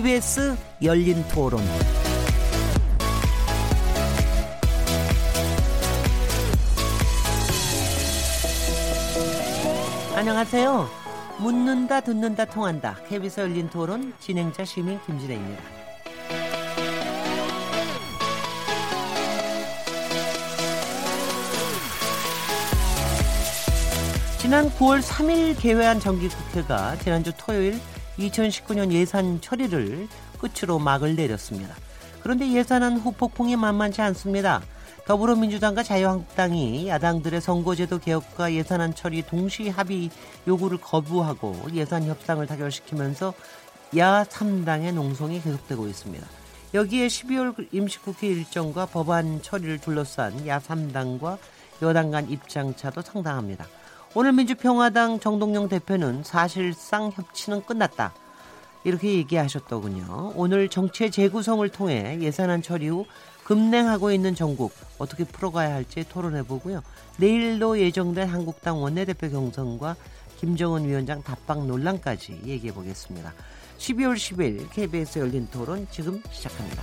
KBS 열린 토론. 안녕하세요. 묻는다, 듣는다, 통한다. KBS 열린 토론 진행자 시민 김진혜입니다. 지난 9월 3일 개회한 정기국회가 지난주 토요일 2019년 예산 처리를 끝으로 막을 내렸습니다. 그런데 예산안 후폭풍이 만만치 않습니다. 더불어민주당과 자유한국당이 야당들의 선거제도 개혁과 예산안 처리 동시 합의 요구를 거부하고 예산 협상을 타결시키면서 야 3당의 농성이 계속되고 있습니다. 여기에 12월 임시국회 일정과 법안 처리를 둘러싼 야 3당과 여당 간 입장차도 상당합니다. 오늘 민주평화당 정동영 대표는 사실상 협치는 끝났다. 이렇게 얘기하셨더군요. 오늘 정치의 재구성을 통해 예산안 처리 후 급냉하고 있는 전국 어떻게 풀어가야 할지 토론해 보고요. 내일로 예정된 한국당 원내대표 경선과 김정은 위원장 답방 논란까지 얘기해 보겠습니다. 12월 10일 KBS 열린 토론 지금 시작합니다.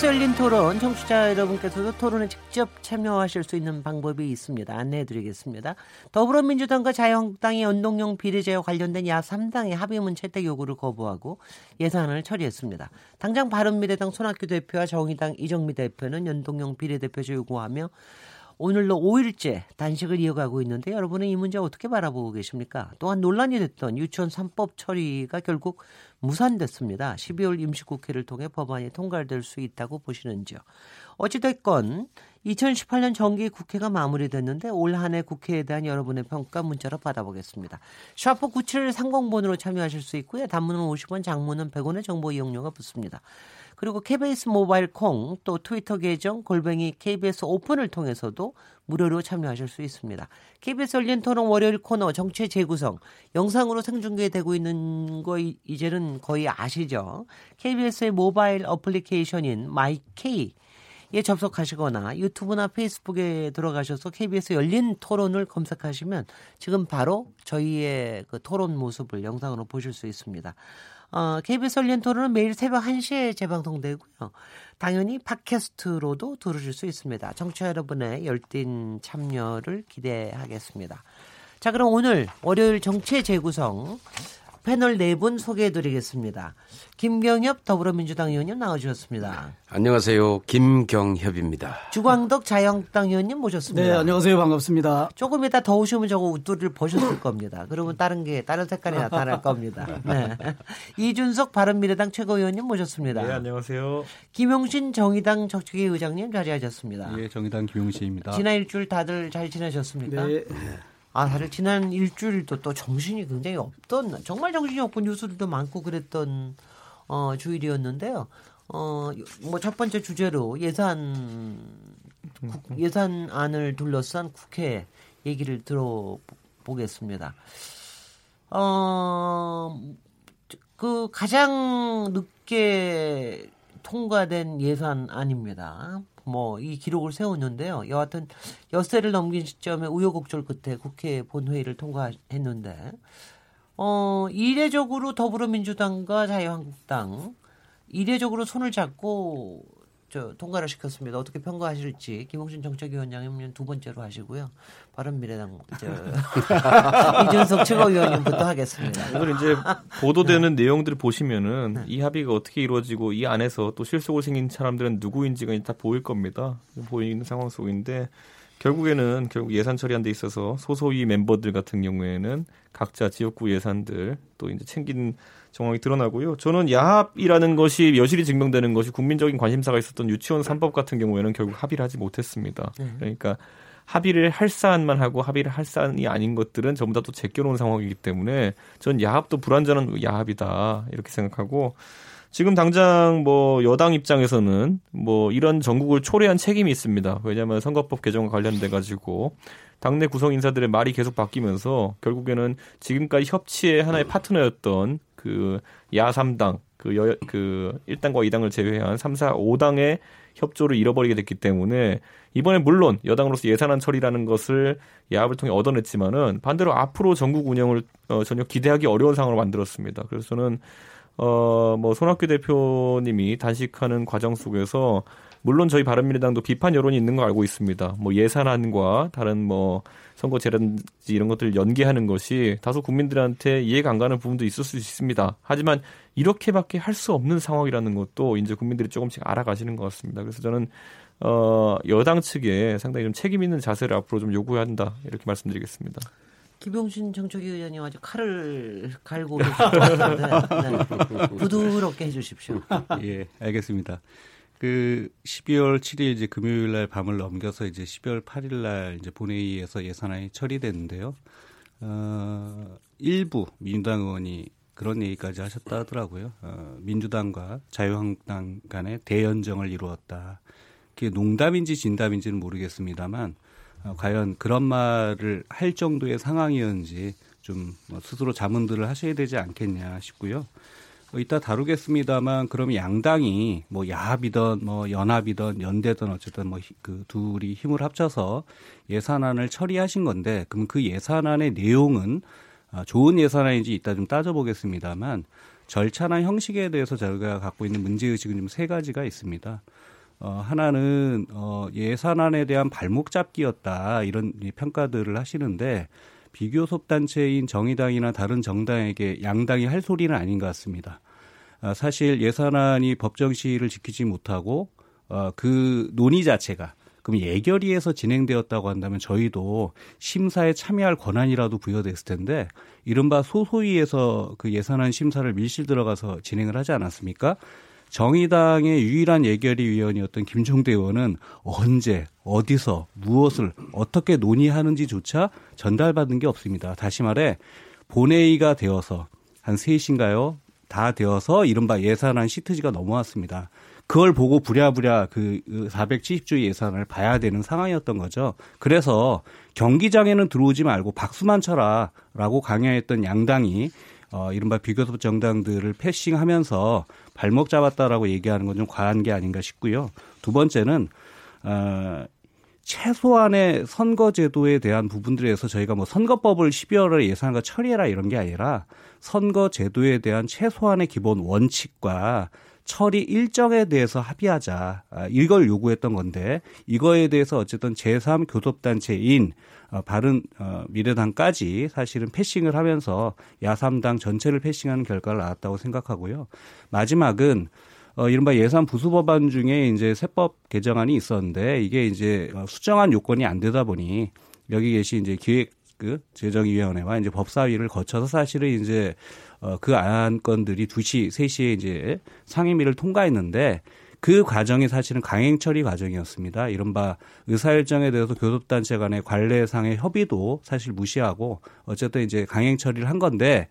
KBS 열린 토론 청취자 여러분께서도 토론에 직접 참여하실 수 있는 방법이 있습니다. 안내해 드리겠습니다. 더불어민주당과 자유한국당이 연동형 비례제와 관련된 야 3당의 합의문 채택 요구를 거부하고 예산안을 처리했습니다. 당장 바른미래당 손학규 대표와 정의당 이정미 대표는 연동형 비례대표제 요구하며 오늘로 5일째 단식을 이어가고 있는데 여러분은 이 문제 어떻게 바라보고 계십니까? 또한 논란이 됐던 유치원 3법 처리가 결국 무산됐습니다. 12월 임시국회를 통해 법안이 통과될 수 있다고 보시는지요? 어찌됐건 2018년 정기 국회가 마무리됐는데 올 한 해 국회에 대한 여러분의 평가 문자로 받아보겠습니다. 샤프 9730번으로 참여하실 수 있고요. 단문은 50원, 장문은 100원의 정보 이용료가 붙습니다. 그리고 KBS 모바일 콩 또 트위터 계정 골뱅이 KBS 오픈을 통해서도 무료로 참여하실 수 있습니다. KBS 열린 토론 월요일 코너 정치 재구성 영상으로 생중계되고 있는 거 이제는 거의 아시죠? KBS의 모바일 어플리케이션인 마이케이 에 접속하시거나 유튜브나 페이스북에 들어가셔서 KBS 열린 토론을 검색하시면 지금 바로 저희의 그 토론 모습을 영상으로 보실 수 있습니다. 어, KBS 열린 토론은 매일 새벽 1시에 재방송되고요. 당연히 팟캐스트로도 들으실 수 있습니다. 청취자 여러분의 열띤 참여를 기대하겠습니다. 자, 그럼 오늘 월요일 정치의 재구성 패널 네 분 소개해 드리겠습니다. 김경협 더불어민주당 의원님 나와주셨습니다. 안녕하세요. 김경협입니다. 주광덕 자유한국당 의원님 모셨습니다. 네, 안녕하세요. 반갑습니다. 조금 이따 더우시면 저거 웃두리를 보셨을 겁니다. 그러면 다른 게, 다른 색깔이 나타날 겁니다. 네. 이준석 바른미래당 최고위원님 모셨습니다. 네, 안녕하세요. 김용신 정의당 적축위 의장님 자리하셨습니다. 예, 정의당 김용신입니다. 지난 일주일 다들 잘 지내셨습니까? 네. 아, 사실 지난 일주일도 또 정신이 굉장히 없던, 정말 정신이 없고 뉴스들도 많고 그랬던, 어, 주일이었는데요. 어, 뭐 첫 번째 주제로 예산, 국, 예산안을 둘러싼 국회 얘기를 들어보겠습니다. 어, 그 가장 늦게 통과된 예산안입니다. 뭐 이 기록을 세웠는데요. 여하튼 엿새를 넘긴 시점에 우여곡절 끝에 국회 본회의를 통과했는데 어 이례적으로 더불어민주당과 자유한국당 이례적으로 손을 잡고 저 통과를 시켰습니다. 어떻게 평가하실지 김홍신 정책위원장님 두 번째로 하시고요. 바른미래당 저 이준석 최고위원님부터 하겠습니다. 오늘 이제 보도되는 내용들을 보시면은 이 합의가 어떻게 이루어지고 이 안에서 또 실속을 생긴 사람들은 누구인지가 다 보일 겁니다. 보이는 상황 속인데 결국에는 결국 예산 처리한 데 있어서 소소위 멤버들 같은 경우에는 각자 지역구 예산들 또 이제 챙긴 정황이 드러나고요. 저는 야합이라는 것이 여실히 증명되는 것이 국민적인 관심사가 있었던 유치원 3법 같은 경우에는 결국 합의를 하지 못했습니다. 그러니까 합의를 할 사안만 하고 합의를 할 사안이 아닌 것들은 전부 다 또 제껴놓은 상황이기 때문에 전 야합도 불완전한 야합이다 이렇게 생각하고 지금 당장 뭐 여당 입장에서는 뭐 이런 전국을 초래한 책임이 있습니다. 왜냐하면 선거법 개정과 관련돼 가지고 당내 구성 인사들의 말이 계속 바뀌면서 결국에는 지금까지 협치의 하나의 파트너였던 그 야3당 그, 여, 그 1당과 2당을 제외한 3, 4, 5당의 협조를 잃어버리게 됐기 때문에 이번에 물론 여당으로서 예산안 처리라는 것을 야합을 통해 얻어냈지만은 반대로 앞으로 전국 운영을 어, 전혀 기대하기 어려운 상황을 만들었습니다. 그래서 저는 어, 뭐, 손학규 대표님이 단식하는 과정 속에서 물론 저희 바른미래당도 비판 여론이 있는 거 알고 있습니다. 뭐 예산안과 다른 뭐 선거제라든지 이런 것들을 연계하는 것이 다소 국민들한테 이해가 안 가는 부분도 있을 수 있습니다. 하지만 이렇게밖에 할 수 없는 상황이라는 것도 이제 국민들이 조금씩 알아가시는 것 같습니다. 그래서 저는 어 여당 측에 상당히 좀 책임 있는 자세를 앞으로 좀 요구해야 한다 이렇게 말씀드리겠습니다. 김용신 정책위 의원이 아주 칼을 갈고 같은데 네. 부드럽게 해주십시오. 예, 알겠습니다. 그 12월 7일 이제 금요일 날 밤을 넘겨서 이제 12월 8일 날 이제 본회의에서 예산안이 처리됐는데요. 어, 일부 민주당 의원이 그런 얘기까지 하셨다 하더라고요. 어, 민주당과 자유한국당 간의 대연정을 이루었다. 그게 농담인지 진담인지는 모르겠습니다만 어, 과연 그런 말을 할 정도의 상황이었는지 좀뭐 스스로 자문들을 하셔야 되지 않겠냐 싶고요. 어, 이따 다루겠습니다만 그럼 양당이 뭐 야합이든 뭐 연합이든 연대든 어쨌든 뭐 그 둘이 힘을 합쳐서 예산안을 처리하신 건데 그럼 그 예산안의 내용은 아, 좋은 예산안인지 이따 좀 따져보겠습니다만 절차나 형식에 대해서 저희가 갖고 있는 문제의식은 좀 세 가지가 있습니다. 어, 하나는 어, 예산안에 대한 발목 잡기였다 이런 평가들을 하시는데 비교섭 단체인 정의당이나 다른 정당에게 양당이 할 소리는 아닌 것 같습니다. 아, 사실 예산안이 법정 시의를 지키지 못하고 어, 그 논의 자체가 그럼 예결위에서 진행되었다고 한다면 저희도 심사에 참여할 권한이라도 부여됐을 텐데 이른바 소소위에서 그 예산안 심사를 밀실 들어가서 진행을 하지 않았습니까? 정의당의 유일한 예결위 위원이었던 김종대 의원은 언제 어디서 무엇을 어떻게 논의하는지조차 전달받은 게 없습니다. 다시 말해 본회의가 되어서 한 3시인가요? 다 되어서 이른바 예산안 시트지가 넘어왔습니다. 그걸 보고 부랴부랴 그 470조 예산을 봐야 되는 상황이었던 거죠. 그래서 경기장에는 들어오지 말고 박수만 쳐라라고 강요했던 양당이 어, 이른바 비교섭 정당들을 패싱하면서 발목 잡았다라고 얘기하는 건 좀 과한 게 아닌가 싶고요. 두 번째는 어, 최소한의 선거제도에 대한 부분들에서 저희가 뭐 선거법을 12월에 예산과 처리해라 이런 게 아니라 선거제도에 대한 최소한의 기본 원칙과 처리 일정에 대해서 합의하자. 아, 이걸 요구했던 건데 이거에 대해서 어쨌든 제3 교섭단체인 어, 바른 어, 미래당까지 사실은 패싱을 하면서 야삼당 전체를 패싱하는 결과를 낳았다고 생각하고요. 마지막은 어, 이른바 예산 부수 법안 중에 이제 세법 개정안이 있었는데 이게 이제 어, 수정한 요건이 안 되다 보니 여기 계신 이제 기획 그 재정위원회와 이제 법사위를 거쳐서 사실은 이제 어, 그 안건들이 2시, 3시에 이제 상임위를 통과했는데 그 과정이 사실은 강행 처리 과정이었습니다. 이른바 의사일정에 대해서 교섭단체 간의 관례상의 협의도 사실 무시하고 어쨌든 이제 강행 처리를 한 건데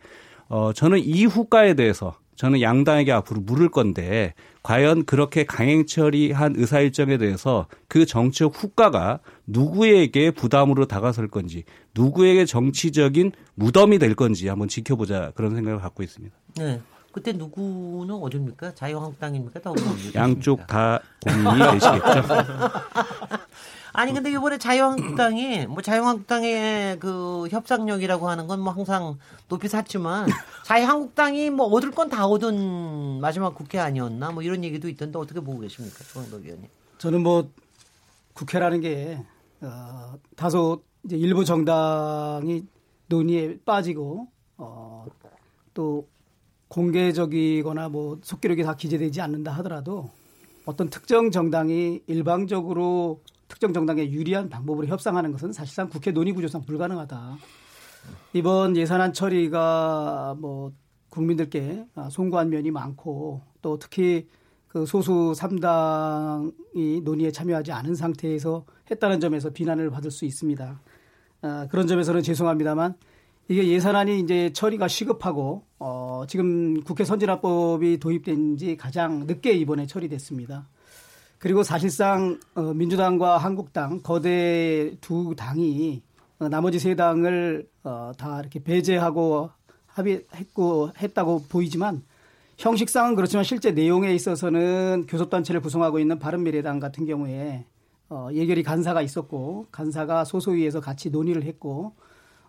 어 저는 이 후과에 대해서 저는 양당에게 앞으로 물을 건데 과연 그렇게 강행 처리한 의사 일정에 대해서 그 정치적 후과가 누구에게 부담으로 다가설 건지 누구에게 정치적인 무덤이 될 건지 한번 지켜보자 그런 생각을 갖고 있습니다. 네. 그때 누구는 어딥니까? 자유한국당입니까? 더불어민주당 양쪽 다 고민이 되시겠죠. 아니 근데 이번에 자유한국당이 뭐 자유한국당의 그 협상력이라고 하는 건 뭐 항상 높이 샀지만 자유한국당이 뭐 얻을 건 다 얻은 마지막 국회 아니었나 뭐 이런 얘기도 있던데 어떻게 보고 계십니까, 조영덕 의원님? 저는 뭐 국회라는 게 어, 다소 이제 일부 정당이 논의에 빠지고 어, 또 공개적이거나 뭐 속기록이 다 기재되지 않는다 하더라도 어떤 특정 정당이 일방적으로 특정 정당에 유리한 방법으로 협상하는 것은 사실상 국회 논의 구조상 불가능하다. 이번 예산안 처리가 뭐 국민들께 송구한 면이 많고 또 특히 그 소수 3당이 논의에 참여하지 않은 상태에서 했다는 점에서 비난을 받을 수 있습니다. 어, 그런 점에서는 죄송합니다만 이게 예산안이 이제 처리가 시급하고 어, 지금 국회 선진화법이 도입된 지 가장 늦게 이번에 처리됐습니다. 그리고 사실상 어, 민주당과 한국당 거대 두 당이 어, 나머지 세 당을 어, 다 이렇게 배제하고 합의했고 했다고 보이지만 형식상은 그렇지만 실제 내용에 있어서는 교섭단체를 구성하고 있는 바른미래당 같은 경우에 어, 예결위 간사가 있었고 간사가 소소위에서 같이 논의를 했고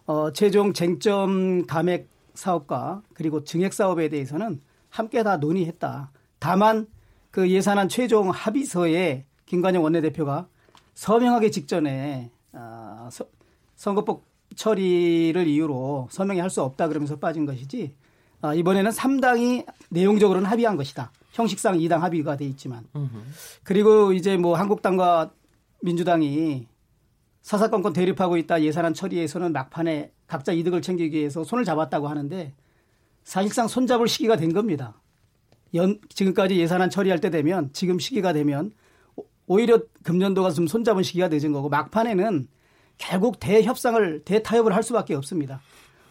어, 최종 쟁점 감액 사업과 그리고 증액 사업에 대해서는 함께 다 논의했다. 다만 그 예산안 최종 합의서에 김관영 원내대표가 서명하기 직전에 어, 서, 선거법 처리를 이유로 서명이 할 수 없다 그러면서 빠진 것이지 어, 이번에는 3당이 내용적으로는 합의한 것이다. 형식상 2당 합의가 돼 있지만 그리고 이제 뭐 한국당과 민주당이 사사건건 대립하고 있다 예산안 처리에서는 막판에 각자 이득을 챙기기 위해서 손을 잡았다고 하는데 사실상 손잡을 시기가 된 겁니다. 연, 지금까지 예산안 처리할 때 되면 지금 시기가 되면 오히려 금년도가 좀 손잡은 시기가 늦은 거고 막판에는 결국 대협상을 대타협을 할 수밖에 없습니다.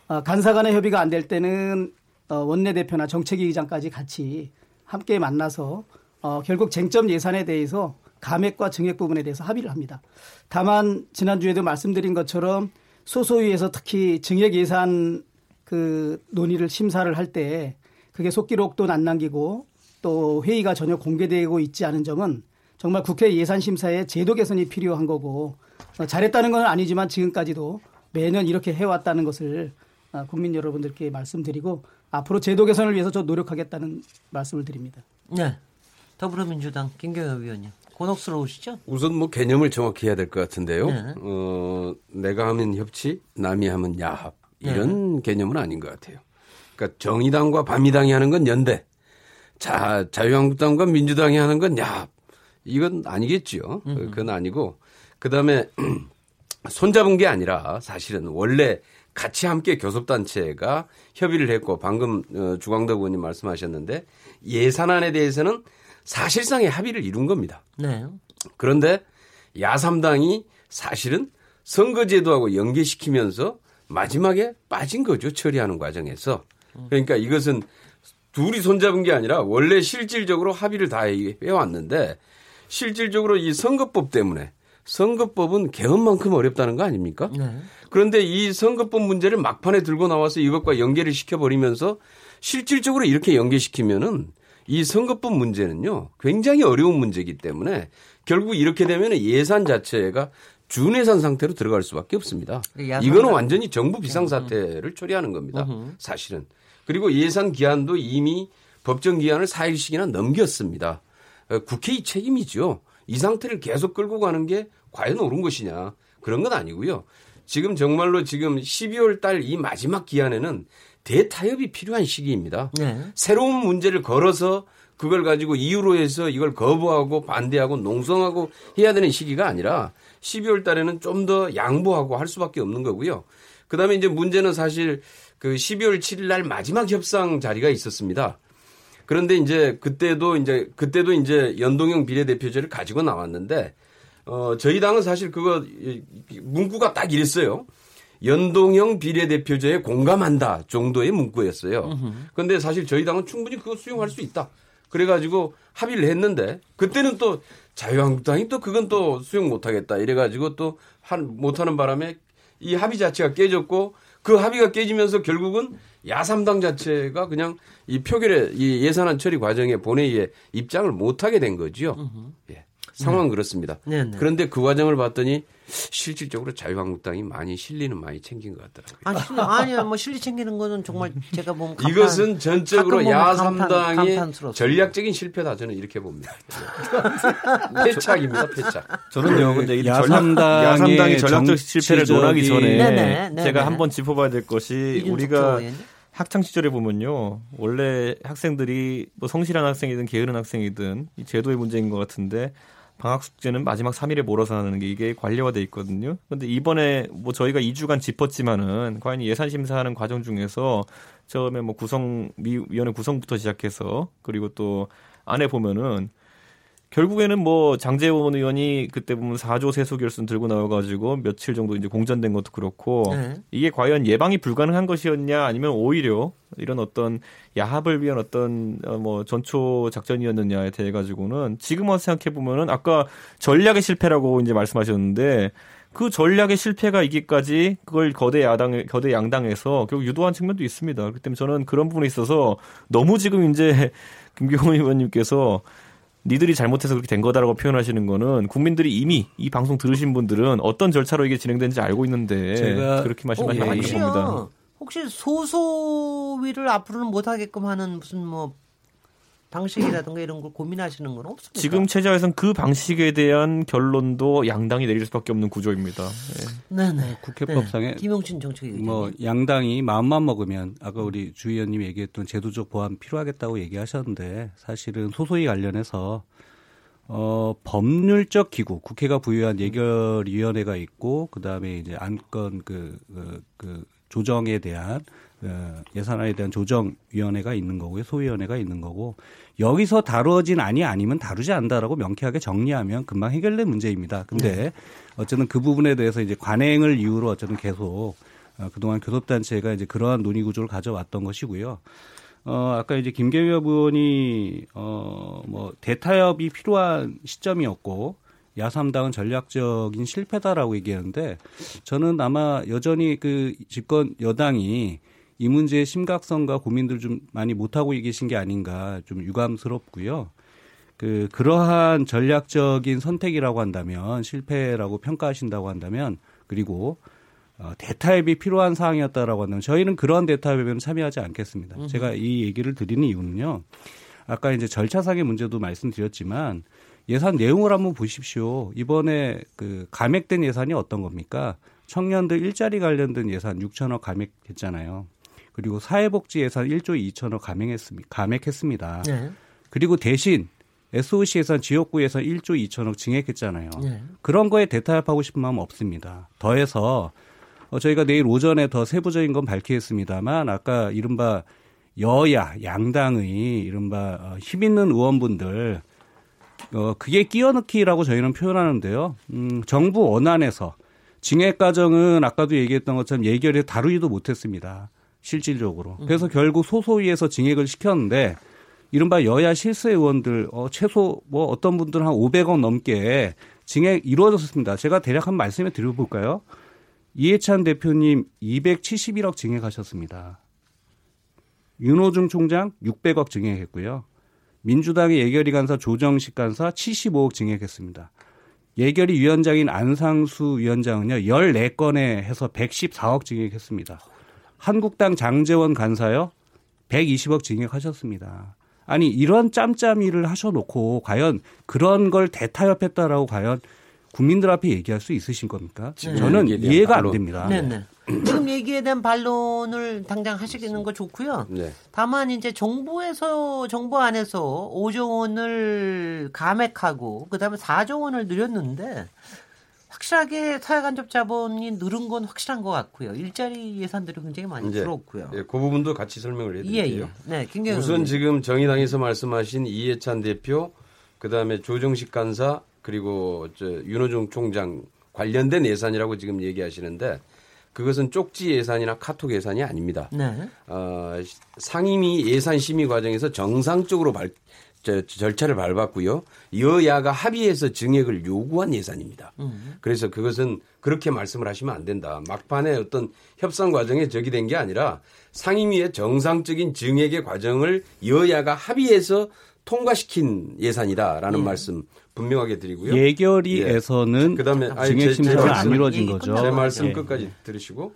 어, 간사 간의 협의가 안 될 때는 어, 원내대표나 정책위 의장까지 같이 함께 만나서 어, 결국 쟁점 예산에 대해서 감액과 증액 부분에 대해서 합의를 합니다. 다만 지난주에도 말씀드린 것처럼 소소위에서 특히 증액 예산 그 논의를 심사를 할 때 그게 속기록도 안 남기고 또 회의가 전혀 공개되고 있지 않은 점은 정말 국회 예산 심사에 제도 개선이 필요한 거고 어, 잘했다는 건 아니지만 지금까지도 매년 이렇게 해왔다는 것을 어, 국민 여러분들께 말씀드리고 앞으로 제도 개선을 위해서 저 노력하겠다는 말씀을 드립니다. 네. 더불어민주당 김경엽 의원님. 곤혹스러우시죠? 우선 뭐 개념을 정확히 해야 될 것 같은데요. 네. 어, 내가 하면 협치, 남이 하면 야합. 이런 개념은 아닌 것 같아요. 그러니까 정의당과 반미당이 하는 건 연대. 자, 자유한국당과 민주당이 하는 건 야합. 이건 아니겠죠. 그건 아니고. 그 다음에 손잡은 게 아니라 사실은 원래 같이 함께 교섭단체가 협의를 했고 방금 어, 주광덕 의원님 말씀하셨는데 예산안에 대해서는 사실상의 합의를 이룬 겁니다. 네. 그런데 야삼당이 사실은 선거제도하고 연계시키면서 마지막에 빠진 거죠. 처리하는 과정에서. 그러니까 이것은 둘이 손잡은 게 아니라 원래 실질적으로 합의를 다 해왔는데 실질적으로 이 선거법 때문에 선거법은 개헌만큼 어렵다는 거 아닙니까? 네. 그런데 이 선거법 문제를 막판에 들고 나와서 이것과 연계를 시켜버리면서 실질적으로 이렇게 연계시키면은 이 선거법 문제는요 굉장히 어려운 문제이기 때문에 결국 이렇게 되면 예산 자체가 준예산 상태로 들어갈 수밖에 없습니다. 야산당- 이거는 완전히 정부 비상사태를 처리하는 겁니다. 사실은. 그리고 예산 기한도 이미 법정 기한을 4일씩이나 넘겼습니다. 어, 국회의 책임이죠. 이 상태를 계속 끌고 가는 게 과연 옳은 것이냐. 그런 건 아니고요. 지금 정말로 지금 12월 달 이 마지막 기한에는 대타협이 필요한 시기입니다. 네. 새로운 문제를 걸어서 그걸 가지고 이유로 해서 이걸 거부하고 반대하고 농성하고 해야 되는 시기가 아니라 12월 달에는 좀 더 양보하고 할 수밖에 없는 거고요. 그 다음에 이제 문제는 사실 그 12월 7일 날 마지막 협상 자리가 있었습니다. 그런데 이제 그때도 이제 그때도 이제 연동형 비례대표제를 가지고 나왔는데 어 저희 당은 사실 그거 문구가 딱 이랬어요. 연동형 비례대표제에 공감한다 정도의 문구였어요. 그런데 사실 저희 당은 충분히 그거 수용할 수 있다. 그래가지고 합의를 했는데 그때는 또 자유한국당이 또 그건 또 수용 못하겠다 이래가지고 또 한 못하는 바람에 이 합의 자체가 깨졌고 그 합의가 깨지면서 결국은 야삼당 자체가 그냥 이 표결에 이 예산안 처리 과정에 본회의에 입장을 못하게 된 거죠. 예. 상황은 그렇습니다. 네, 네. 그런데 그 과정을 봤더니 실질적으로 자유한국당이 많이 실리는 많이 챙긴 것 같더라고요. 아니, 아니요, 뭐 실리 챙기는 거는 정말 제가 보면 감탄, 이것은 전적으로 야삼당의. 전략적인 실패다 저는 이렇게 봅니다. 패착입니다, 패착. 저는요, 근데 이 야삼당의 전략적 실패를 논하기 전에 네네, 네네. 제가 한번 짚어봐야 될 것이 우리가. 학창 시절에 보면요, 원래 학생들이 뭐 성실한 학생이든 게으른 학생이든 이 제도의 문제인 것 같은데 방학 숙제는 마지막 3일에 몰아서 하는 게 이게 관례화돼 있거든요. 근데 이번에 뭐 저희가 2주간 짚었지만은 과연 이 예산 심사하는 과정 중에서 처음에 뭐 구성 위원회 구성부터 시작해서 그리고 또 안에 보면은 결국에는 뭐 장재원 의원이 그때 보면 4조 세수 결선 들고 나와가지고 며칠 정도 이제 공전된 것도 그렇고 네. 이게 과연 예방이 불가능한 것이었냐 아니면 오히려 이런 어떤 야합을 위한 어떤 어, 뭐 전초 작전이었느냐에 대해 가지고는 지금 와서 생각해 보면은 아까 전략의 실패라고 이제 말씀하셨는데 그 전략의 실패가 이기까지 그걸 거대 야당 거대 양당에서 결국 유도한 측면도 있습니다. 그렇기 때문에 저는 그런 부분에 있어서 너무 지금 이제 김경훈 의원님께서 니들이 잘못해서 그렇게 된 거다라고 표현하시는 거는 국민들이 이미 이 방송 들으신 분들은 어떤 절차로 이게 진행되는지 알고 있는데 제가- 그렇게 말씀하시는 거 예. 겁니다. 혹시요, 혹시 소소위를 앞으로는 못하게끔 하는 무슨 뭐 방식이라든가 이런 걸 고민하시는 건 없습니까? 지금 체제에서는 그 방식에 대한 결론도 양당이 내릴 수밖에 없는 구조입니다. 예. 네네. 국회법상에 네. 김용진 정책위원장. 뭐 양당이 마음만 먹으면 아까 우리 주 의원님이 얘기했던 제도적 보완 필요하겠다고 얘기하셨는데 사실은 소소위 관련해서 어 법률적 기구 국회가 부여한 예결위원회가 있고 그 다음에 이제 안건 그, 그, 그 조정에 대한 어, 예산안에 대한 조정위원회가 있는 거고요 소위원회가 있는 거고 여기서 다루어진 안이 아니면 다루지 않는다라고 명쾌하게 정리하면 금방 해결될 문제입니다. 근데 어쨌든 그 부분에 대해서 이제 관행을 이유로 어쨌든 계속 어, 그동안 교섭단체가 이제 그러한 논의 구조를 가져왔던 것이고요. 어, 아까 이제 김계엽 의원이, 어, 뭐, 대타협이 필요한 시점이었고, 야삼당은 전략적인 실패다라고 얘기하는데, 저는 아마 여전히 그 집권 여당이 이 문제의 심각성과 고민들 좀 많이 못하고 계신 게 아닌가 좀 유감스럽고요. 그, 그러한 전략적인 선택이라고 한다면, 실패라고 평가하신다고 한다면, 그리고 어, 대타협이 필요한 사항이었다라고 한다면 저희는 그러한 대타협에는 참여하지 않겠습니다. 제가 이 얘기를 드리는 이유는요. 아까 이제 절차상의 문제도 말씀드렸지만 예산 내용을 한번 보십시오. 이번에 그 감액된 예산이 어떤 겁니까? 청년들 일자리 관련된 예산 6천억 감액했잖아요. 그리고 사회복지 예산 1조 2천억 감액했습니다. 감액했습니다. 네. 그리고 대신 SOC 예산 지역구 예산 1조 2천억 증액했잖아요. 네. 그런 거에 대타협하고 싶은 마음 없습니다. 더해서 어, 저희가 내일 오전에 더 세부적인 건 밝히겠습니다만 아까 이른바 여야 양당의 이른바 어, 힘 있는 의원분들 어, 그게 끼어넣기라고 저희는 표현하는데요. 음, 정부 원안에서 징액 과정은 아까도 얘기했던 것처럼 예결에 다루지도 못했습니다. 실질적으로. 그래서 결국 소소위에서 징액을 시켰는데 이른바 여야 실세 의원들 어, 최소 뭐 어떤 분들은 한 500억 넘게 징액 이루어졌습니다. 제가 대략 한 말씀을 드려볼까요? 이해찬 대표님 271억 징액하셨습니다. 윤호중 총장 600억 징액했고요. 민주당의 예결위 간사 조정식 간사 75억 징액했습니다. 예결위 위원장인 안상수 위원장은요 14건에 해서 114억 징액했습니다. 한국당 장재원 간사요 120억 징액하셨습니다. 아니 이런 짬짬이를 하셔놓고 과연 그런 걸 대타협했다라고 과연 국민들 앞에 얘기할 수 있으신 겁니까? 저는 이해가 안. 됩니다. 네네. 지금 얘기에 대한 반론을 당장 하시는 거 좋고요. 네. 다만 이제 정부에서 정부 안에서 5조 원을 감액하고 그다음에 4조 원을 늘렸는데 확실하게 사회간접 자본이 늘은 건 확실한 것 같고요. 일자리 예산들이 굉장히 많이 줄었고요. 예, 그 부분도 같이 설명을 예, 해드릴게요. 예. 네, 김경영 우선. 지금 정의당에서 말씀하신 이해찬 대표, 그다음에 조정식 간사, 그리고 저 윤호중 총장 관련된 예산이라고 지금 얘기하시는데 그것은 쪽지 예산이나 카톡 예산이 아닙니다. 네. 어, 상임위 예산 심의 과정에서 정상적으로 발, 저, 절차를 밟았고요. 여야가 합의해서 증액을 요구한 예산입니다. 그래서 그것은 그렇게 말씀을 하시면 안 된다. 막판에 어떤 협상 과정에 적이 된 게 아니라 상임위의 정상적인 증액의 과정을 여야가 합의해서 통과시킨 예산이다라는 말씀 분명하게 드리고요. 예결위에서는 그다음에 아니, 증액 제- 제 심사가 안 이루어진 얘기 거죠. 제 말씀 예. 끝까지 들으시고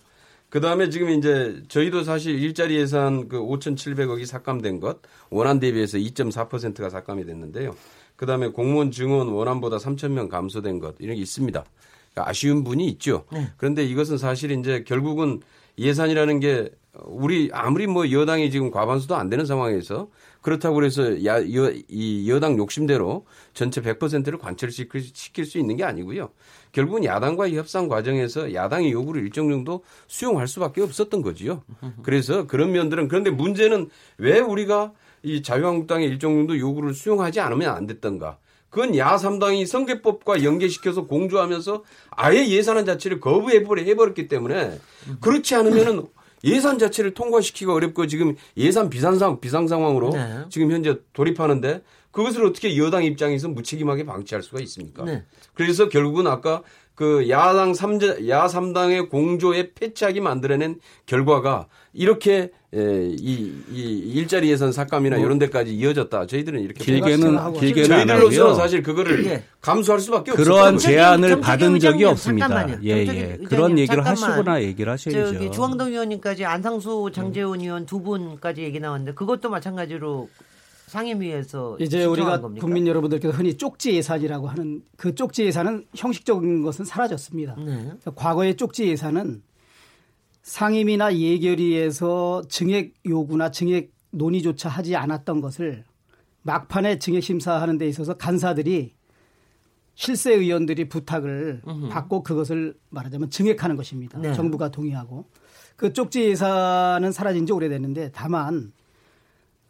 그 다음에 지금 이제 저희도 사실 일자리 예산 그 5,700억이 삭감된 것 원안 대비해서 2.4%가 삭감이 됐는데요. 그 다음에 공무원 증원 원안보다 3,000명 감소된 것 이런 게 있습니다. 그러니까 아쉬운 분이 있죠. 그런데 이것은 사실 이제 결국은 예산이라는 게 우리 아무리 뭐 여당이 지금 과반수도 안 되는 상황에서 그렇다고 그래서 야, 여, 이 여당 욕심대로 전체 100%를 관철시킬 시킬 수 있는 게 아니고요. 결국은 야당과의 협상 과정에서 야당의 요구를 일정 정도 수용할 수밖에 없었던 거지요. 그래서 그런 면들은 그런데 문제는 왜 우리가 이 자유한국당의 일정 정도 요구를 수용하지 않으면 안 됐던가. 그건 야삼당이 선거법과 연계시켜서 공조하면서 아예 예산안 자체를 거부해버렸기 때문에 그렇지 않으면은 예산 자체를 통과시키기가 어렵고 지금 예산 비상상 비상 상황으로 네. 지금 현재 돌입하는데 그것을 어떻게 여당 입장에서 무책임하게 방치할 수가 있습니까? 네. 그래서 결국은 아까 그 야당 삼자 야삼당의 공조에 패착이 만들어낸 결과가 이렇게 에, 이, 이 일자리 예산 삭감이나 이런 데까지 이어졌다. 저희들은 이렇게 길게는 길게는 저희들로서는 하고요. 사실 그거를 예. 감수할 수밖에 없어요. 그러한 제안을 받은 적이 의장님, 없습니다. 잠깐만요. 예, 예. 그런 얘기를 잠깐만. 하시거나 얘기를 하셔야죠. 저기 주황동 의원님까지 안상수 장재원 의원 두 분까지 얘기 나왔는데 그것도 마찬가지로 상임위에서 이제 우리가 겁니까? 국민 여러분들께서 흔히 쪽지 예산이라고 하는 그 쪽지 예산은 형식적인 것은 사라졌습니다. 네. 과거의 쪽지 예산은 상임이나 예결위에서 증액 요구나 증액 논의조차 하지 않았던 것을 막판에 증액 심사하는 데 있어서 간사들이 실세 의원들이 부탁을 받고 그것을 말하자면 증액하는 것입니다. 네. 정부가 동의하고 그 쪽지 예산은 사라진 지 오래됐는데 다만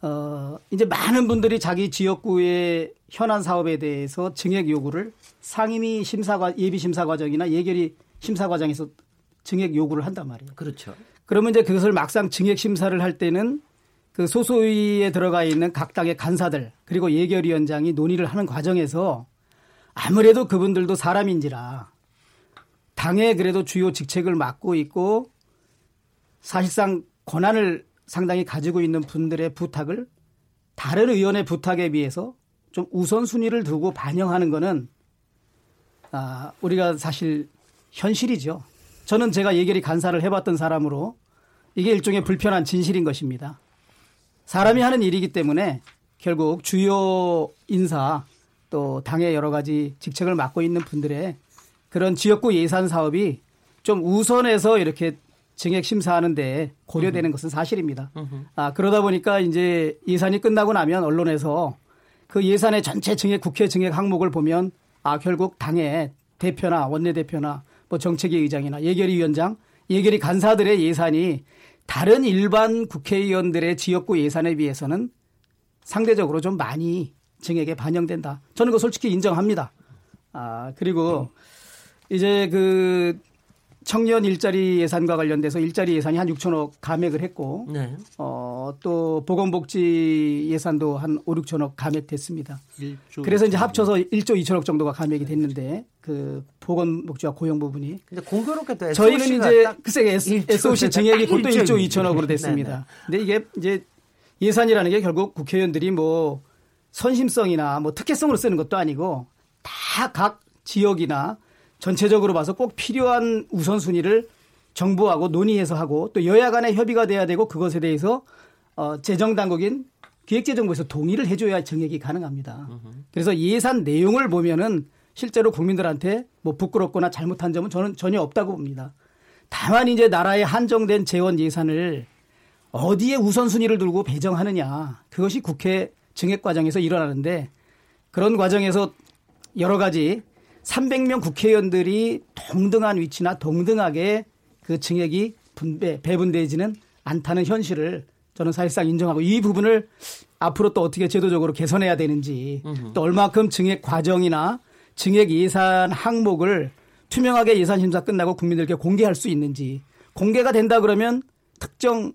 어 이제 많은 분들이 자기 지역구의 현안 사업에 대해서 증액 요구를 상임위 심사 과 예비 심사 과정이나 예결위 심사 과정에서 증액 요구를 한단 말이에요. 그렇죠. 그러면 이제 그것을 막상 증액 심사를 할 때는 그 소소위에 들어가 있는 각 당의 간사들 그리고 예결위원장이 논의를 하는 과정에서 아무래도 그분들도 사람인지라 당의 그래도 주요 직책을 맡고 있고 사실상 권한을 상당히 가지고 있는 분들의 부탁을 다른 의원의 부탁에 비해서 좀 우선순위를 두고 반영하는 거는 아, 우리가 사실 현실이죠. 저는 제가 예결위 간사를 해봤던 사람으로 이게 일종의 불편한 진실인 것입니다. 사람이 하는 일이기 때문에 결국 주요 인사 또 당의 여러 가지 직책을 맡고 있는 분들의 그런 지역구 예산 사업이 좀 우선해서 이렇게 증액 심사하는데 고려되는 것은 사실입니다. 아, 그러다 보니까 이제 예산이 끝나고 나면 언론에서 그 예산의 전체 증액 국회 증액 항목을 보면 아 결국 당의 대표나 원내대표나 뭐 정책위 의장이나 예결위 위원장, 예결위 간사들의 예산이 다른 일반 국회의원들의 지역구 예산에 비해서는 상대적으로 좀 많이 증액에 반영된다. 저는 그 솔직히 인정합니다. 아 그리고 이제 그 청년 일자리 예산과 관련돼서 일자리 예산이 한 6천억 감액을 했고 네. 어, 또 보건복지 예산도 한 5, 6천억 감액됐습니다. 그래서 이제 합쳐서 1조 2천억 정도가 감액이 됐는데 그 보건복지와 고용 부분이 근데 공교롭게도 저희는 SOC 가 이제 딱 글쎄 SOC 증액이 그것도 1조 1조 2천억으로 됐습니다. 근데 이게 이제 예산이라는 게 결국 국회의원들이 뭐 선심성이나 뭐 특혜성으로 쓰는 것도 아니고 다 각 지역이나 전체적으로 봐서 꼭 필요한 우선순위를 정부하고 논의해서 하고 또 여야 간의 협의가 돼야 되고 그것에 대해서 어, 재정 당국인 기획재정부에서 동의를 해줘야 정액이 가능합니다. 그래서 예산 내용을 보면은 실제로 국민들한테 뭐 부끄럽거나 잘못한 점은 저는 전혀 없다고 봅니다. 다만 이제 나라의 한정된 재원 예산을 어디에 우선순위를 두고 배정하느냐 그것이 국회 증액 과정에서 일어나는데 그런 과정에서 여러 가지 300명 국회의원들이 동등한 위치나 동등하게 그 증액이 분배 배분되지는 않다는 현실을 저는 사실상 인정하고 이 부분을 앞으로 또 어떻게 제도적으로 개선해야 되는지 또 얼마큼 증액 과정이나 증액 예산 항목을 투명하게 예산 심사 끝나고 국민들께 공개할 수 있는지 공개가 된다 그러면 특정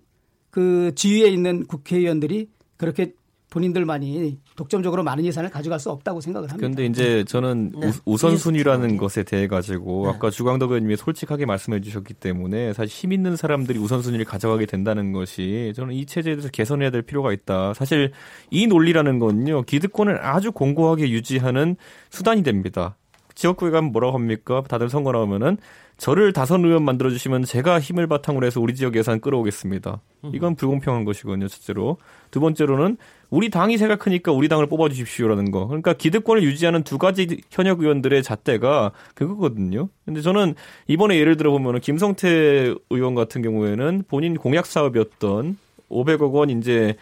그 지위에 있는 국회의원들이 그렇게 본인들만이 독점적으로 많은 예산을 가져갈 수 없다고 생각을 합니다. 그런데 이제 저는 네. 우, 선순위라는 네. 것에 대해 가지고 아까 주광덕 의원님이 솔직하게 말씀해 주셨기 때문에 사실 힘 있는 사람들이 우선순위를 가져가게 된다는 것이 저는 이 체제에 대해서 개선해야 될 필요가 있다. 사실 이 논리라는 건요 기득권을 아주 공고하게 유지하는 수단이 됩니다. 지역구에 가면 뭐라고 합니까? 다들 선거 나오면은 저를 다선 의원 만들어 주시면 제가 힘을 바탕으로 해서 우리 지역 예산 끌어오겠습니다. 이건 불공평한 것이거든요, 첫째로. 두 번째로는 우리 당이 새가 크니까 우리 당을 뽑아 주십시오라는 거. 그러니까 기득권을 유지하는 두 가지 현역 의원들의 잣대가 그거거든요. 근데 저는 이번에 예를 들어 보면은 김성태 의원 같은 경우에는 본인 공약 사업이었던 500억 원 이제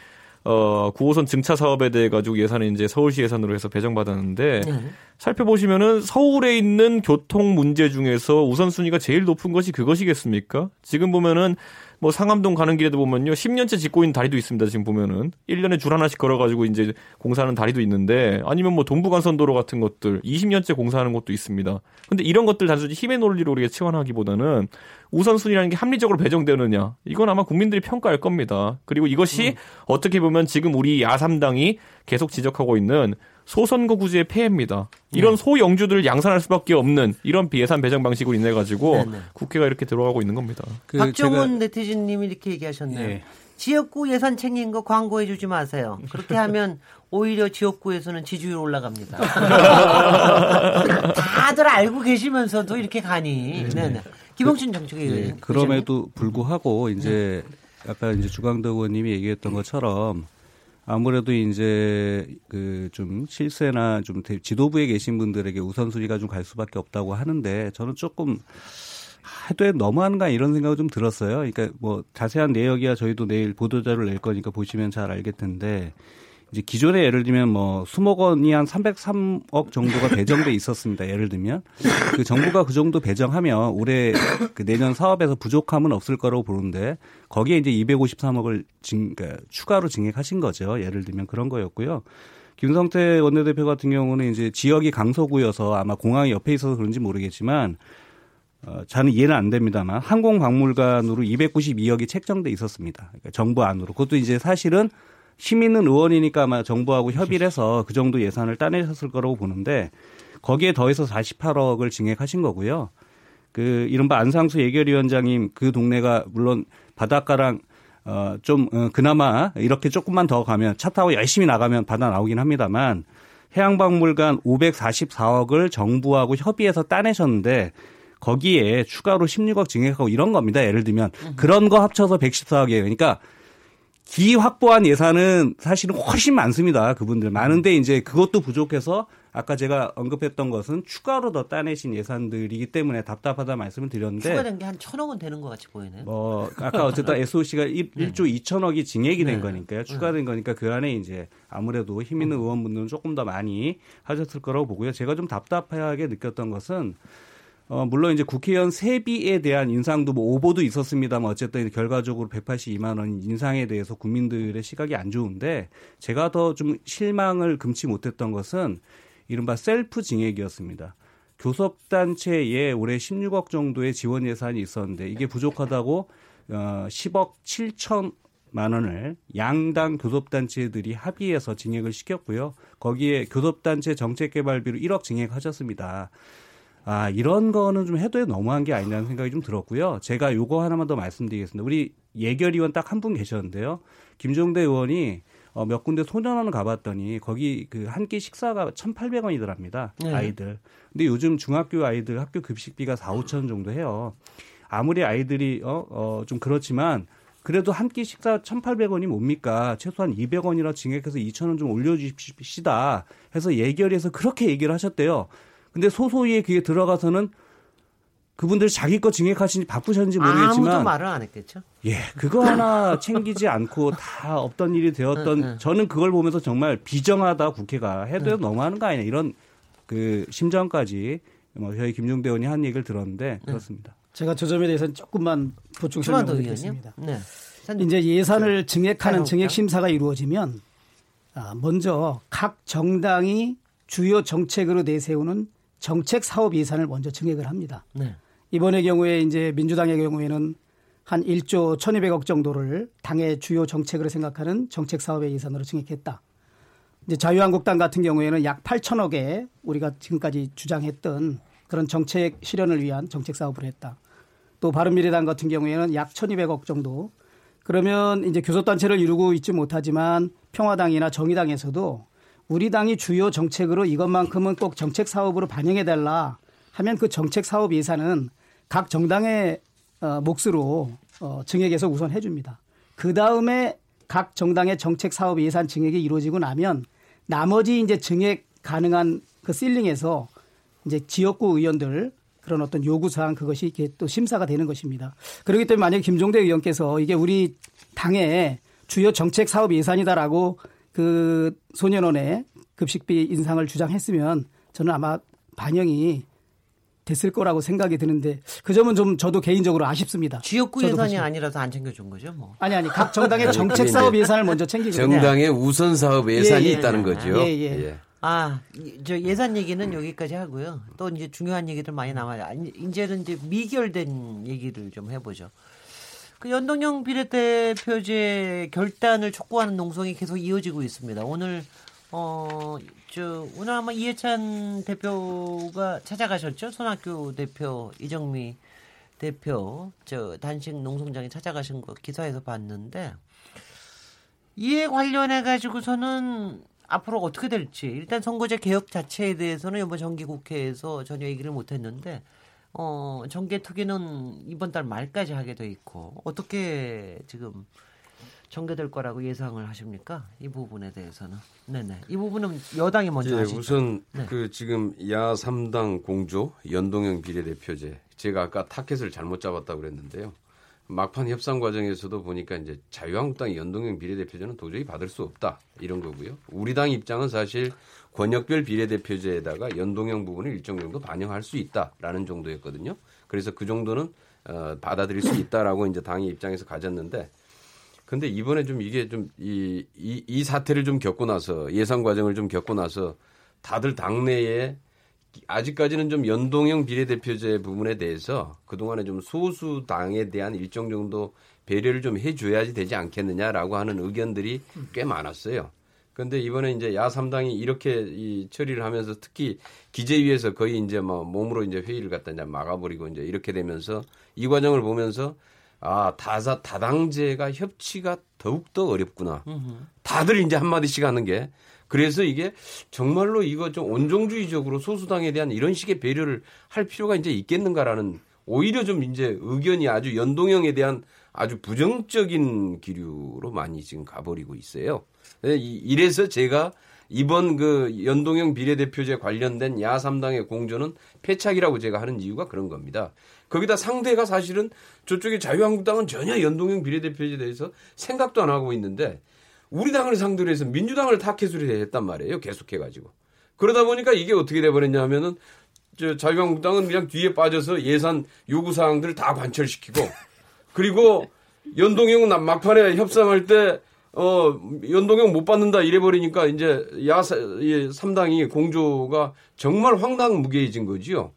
어 9호선 증차 사업에 대해 가지고 예산을 이제 서울시 예산으로 해서 배정받았는데 네. 살펴보시면은 서울에 있는 교통 문제 중에서 우선순위가 제일 높은 것이 그것이겠습니까? 지금 보면은 뭐 상암동 가는 길에도 보면요. 10년째 짓고 있는 다리도 있습니다. 지금 보면은 1년에 줄 하나씩 걸어 가지고 이제 공사하는 다리도 있는데 아니면 뭐 동부간선도로 같은 것들 20년째 공사하는 것도 있습니다. 근데 이런 것들 단순히 힘의 논리로 우리가 치환하기보다는 우선순위라는 게 합리적으로 배정되느냐 이건 아마 국민들이 평가할 겁니다. 그리고 이것이 음. 어떻게 보면 지금 우리 야삼당이 계속 지적하고 있는 소선거 구제의 폐해입니다. 이런 네. 소영주들을 양산할 수밖에 없는 이런 비예산 배정 방식으로 인해 가지고 네, 네. 국회가 이렇게 들어가고 있는 겁니다. 그 박정훈 제가... 네티즌님이 이렇게 얘기하셨네요. 네. 지역구 예산 챙긴 거 광고해 주지 마세요. 그렇게 하면 오히려 지역구에서는 지지율 올라갑니다. 다들 알고 계시면서도 이렇게 가니. 네, 네. 김홍춘 정책위 네, 그럼에도 불구하고 이제 아까 이제 주광덕 의원님이 얘기했던 것처럼 아무래도 이제 그 좀 실세나 좀 지도부에 계신 분들에게 우선순위가 좀 갈 수밖에 없다고 하는데 저는 조금 해도 너무한가 이런 생각이 좀 들었어요. 그러니까 뭐 자세한 내역이야 저희도 내일 보도자료를 낼 거니까 보시면 잘 알겠 텐데 이제 기존에 예를 들면 뭐 수억 원이 한 303억 정도가 배정돼 있었습니다. 예를 들면 그 정부가 그 정도 배정하면 올해 그 내년 사업에서 부족함은 없을 거라고 보는데 거기에 이제 253억을 증, 그러니까 추가로 증액하신 거죠. 예를 들면 그런 거였고요. 김성태 원내대표 같은 경우는 이제 지역이 강서구여서 아마 공항이 옆에 있어서 그런지 모르겠지만 어, 저는 이해는 안 됩니다만 항공박물관으로 292억이 책정돼 있었습니다. 그러니까 정부 안으로. 그것도 이제 사실은 힘 있는 의원이니까 아마 정부하고 협의를 해서 그 정도 예산을 따내셨을 거라고 보는데 거기에 더해서 48억을 증액하신 거고요. 그 이른바 안상수 예결위원장님 그 동네가 물론 바닷가랑 어좀 어, 그나마 이렇게 조금만 더 가면 차 타고 열심히 나가면 바다 나오긴 합니다만 해양박물관 544억을 정부하고 협의해서 따내셨는데 거기에 추가로 16억 증액하고 이런 겁니다. 예를 들면 그런 거 합쳐서 114억이에요. 그러니까 기 확보한 예산은 사실은 훨씬 많습니다. 그분들 많은데 이제 그것도 부족해서 아까 제가 언급했던 것은 추가로 더 따내신 예산들이기 때문에 답답하다 말씀을 드렸는데 추가된 게 한 천억 원 되는 것 같이 보이네요. 뭐 아까 어쨌든 SOC가 1, 네. 1조 2천억이 증액이 된 네. 거니까요. 추가된 거니까 그 안에 이제 아무래도 힘 있는 의원분들은 조금 더 많이 하셨을 거라고 보고요. 제가 좀 답답하게 느꼈던 것은 어, 물론 이제 국회의원 세비에 대한 인상도 뭐 오보도 있었습니다만 어쨌든 결과적으로 182만 원 인상에 대해서 국민들의 시각이 안 좋은데 제가 더 좀 실망을 금치 못했던 것은 이른바 셀프 증액이었습니다. 교섭단체에 올해 16억 정도의 지원 예산이 있었는데 이게 부족하다고 어, 10억 7천만 원을 양당 교섭단체들이 합의해서 증액을 시켰고요. 거기에 교섭단체 정책개발비로 1억 증액하셨습니다. 아, 이런 거는 좀 해도 너무한 게 아니라는 생각이 좀 들었고요. 제가 요거 하나만 더 말씀드리겠습니다. 우리 예결위원 딱 한 분 계셨는데요. 김종대 의원이 어, 몇 군데 소년원을 가봤더니 거기 그 한 끼 식사가 1,800원이더랍니다. 네. 아이들. 근데 요즘 중학교 아이들 학교 급식비가 4, 5천 정도 해요. 아무리 아이들이 어, 어, 좀 그렇지만 그래도 한 끼 식사 1,800원이 뭡니까? 최소한 200원이라 증액해서 2,000원 좀 올려주십시다. 해서 예결에서 그렇게 얘기를 하셨대요. 근데 소소위에 그게 들어가서는 그분들 자기 거 증액하시니 바쁘셨는지 모르겠지만 아무도 말을 안 했겠죠. 예, 그거 하나 챙기지 않고 다 없던 일이 되었던 응, 응. 저는 그걸 보면서 정말 비정하다 국회가 해도 응. 너무하는 거 아니냐 이런 그 심정까지 뭐 저희 김종대 의원이 한 얘기를 들었는데 그렇습니다. 제가 저 점에 대해서는 조금만 보충 설명드리겠습니다. 네. 이제 예산을 증액하는 증액 심사가 이루어지면 아, 먼저 각 정당이 주요 정책으로 내세우는 정책 사업 예산을 먼저 증액을 합니다. 네. 이번의 경우에 이제 민주당의 경우에는 한 1조 1,200억 정도를 당의 주요 정책으로 생각하는 정책 사업의 예산으로 증액했다. 이제 자유한국당 같은 경우에는 약 8천억에 우리가 지금까지 주장했던 그런 정책 실현을 위한 정책 사업을 했다. 또 바른미래당 같은 경우에는 약 1,200억 정도. 그러면 이제 교섭단체를 이루고 있지 못하지만 평화당이나 정의당에서도 우리 당이 주요 정책으로 이것만큼은 꼭 정책 사업으로 반영해 달라 하면 그 정책 사업 예산은 각 정당의 어, 몫으로 어, 증액해서 우선 해줍니다. 그 다음에 각 정당의 정책 사업 예산 증액이 이루어지고 나면 나머지 이제 증액 가능한 그 실링에서 이제 지역구 의원들 그런 어떤 요구 사항 그것이 이게 또 심사가 되는 것입니다. 그렇기 때문에 만약에 김종대 의원께서 이게 우리 당의 주요 정책 사업 예산이다라고 그 소년원의 급식비 인상을 주장했으면 저는 아마 반영이 됐을 거라고 생각이 드는데 그 점은 좀 저도 개인적으로 아쉽습니다. 지역구 예산이 사실- 아니라서 안 챙겨준 거죠, 뭐. 아니 아니 각 정당의 정책 사업 예산을 먼저 챙기거든요. 정당의 우선 사업 예산이 예, 예. 있다는 거죠. 예, 예. 아, 이- 저 예산 얘기는 여기까지 하고요. 또 이제 중요한 얘기들 많이 남아요. 아, 이제- 이제는 이제 미결된 얘기를 좀 해보죠. 그 연동형 비례대표제 결단을 촉구하는 농성이 계속 이어지고 있습니다. 오늘 어, 저 오늘 아마 이해찬 대표가 찾아가셨죠? 손학규 대표, 이정미 대표, 저 단식 농성장에 찾아가신 거 기사에서 봤는데 이에 관련해 가지고서는 앞으로 어떻게 될지 일단 선거제 개혁 자체에 대해서는 이번 정기국회에서 전혀 얘기를 못했는데 어 정개특위는 이번 달 말까지 하게 돼 있고 어떻게 지금 전개될 거라고 예상을 하십니까? 이 부분에 대해서는 네네 이 부분은 여당이 먼저 예, 하시죠. 우선 네. 그 지금 야 3당 공조 연동형 비례대표제 제가 아까 타켓을 잘못 잡았다고 그랬는데요. 막판 협상 과정에서도 보니까 이제 자유한국당 연동형 비례대표제는 도저히 받을 수 없다 이런 거고요. 우리 당 입장은 사실 권역별 비례대표제에다가 연동형 부분을 일정 정도 반영할 수 있다라는 정도였거든요. 그래서 그 정도는 어, 받아들일 수 있다라고 이제 당의 입장에서 가졌는데 근데 이번에 좀 이게 좀 이 이 이 사태를 좀 겪고 나서 예상 과정을 좀 겪고 나서 다들 당내에 아직까지는 좀 연동형 비례대표제 부분에 대해서 그동안에 좀 소수 당에 대한 일정 정도 배려를 좀 해줘야지 되지 않겠느냐라고 하는 의견들이 꽤 많았어요. 그런데 이번에 이제 야삼당이 이렇게 이 처리를 하면서 특히 기재위에서 거의 이제 뭐 몸으로 이제 회의를 갖다 이제 막아버리고 이제 이렇게 되면서 이 과정을 보면서 아 다사 다당제가 협치가 더욱 더 어렵구나. 다들 이제 한 마디씩 하는 게 그래서 이게 정말로 이거 좀 온종주의적으로 소수당에 대한 이런 식의 배려를 할 필요가 이제 있겠는가라는 오히려 좀 이제 의견이 아주 연동형에 대한 아주 부정적인 기류로 많이 지금 가버리고 있어요. 네, 이- 이래서 제가 이번 그 연동형 비례대표제 관련된 야삼당의 공조는 패착이라고 제가 하는 이유가 그런 겁니다. 거기다 상대가 사실은 저쪽에 자유한국당은 전혀 연동형 비례대표제에 대해서 생각도 안 하고 있는데 우리 당을 상대로 해서 민주당을 타켓으로 했단 말이에요. 계속해가지고. 그러다 보니까 이게 어떻게 돼버렸냐 하면은 저 자유한국당은 그냥 뒤에 빠져서 예산 요구 사항들을 다 관철시키고 그리고 연동형 은 막판에 협상할 때 어, 연동형 못 받는다 이래 버리니까 이제 야사 이 3당이 공조가 정말 황당무계해진 거지요.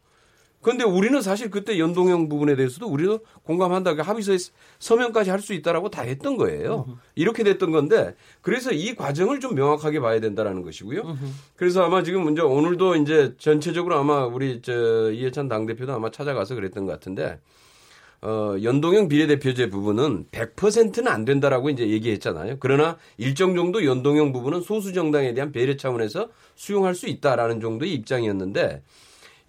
그런데 우리는 사실 그때 연동형 부분에 대해서도 우리도 공감한다. 그 합의서에 서명까지 할 수 있다라고 다 했던 거예요. 이렇게 됐던 건데 그래서 이 과정을 좀 명확하게 봐야 된다라는 것이고요. 그래서 아마 지금 이제 오늘도 이제 전체적으로 아마 우리 저 이해찬 당대표도 아마 찾아가서 그랬던 것 같은데 어, 연동형 비례대표제 부분은 100%는 안 된다라고 이제 얘기했잖아요. 그러나 일정 정도 연동형 부분은 소수 정당에 대한 배려 차원에서 수용할 수 있다라는 정도의 입장이었는데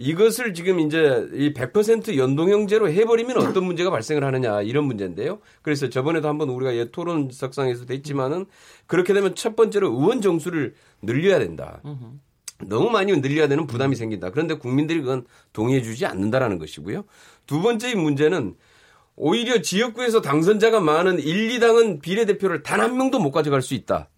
이것을 지금 이제 이 100% 연동형제로 해버리면 어떤 문제가 발생을 하느냐 이런 문제인데요. 그래서 저번에도 한번 우리가 예 토론석상에서도 했지만은 그렇게 되면 첫 번째로 의원 정수를 늘려야 된다. 너무 많이 늘려야 되는 부담이 생긴다. 그런데 국민들이 그건 동의해 주지 않는다라는 것이고요. 두 번째 문제는 오히려 지역구에서 당선자가 많은 1, 2당은 비례대표를 단 한 명도 못 가져갈 수 있다.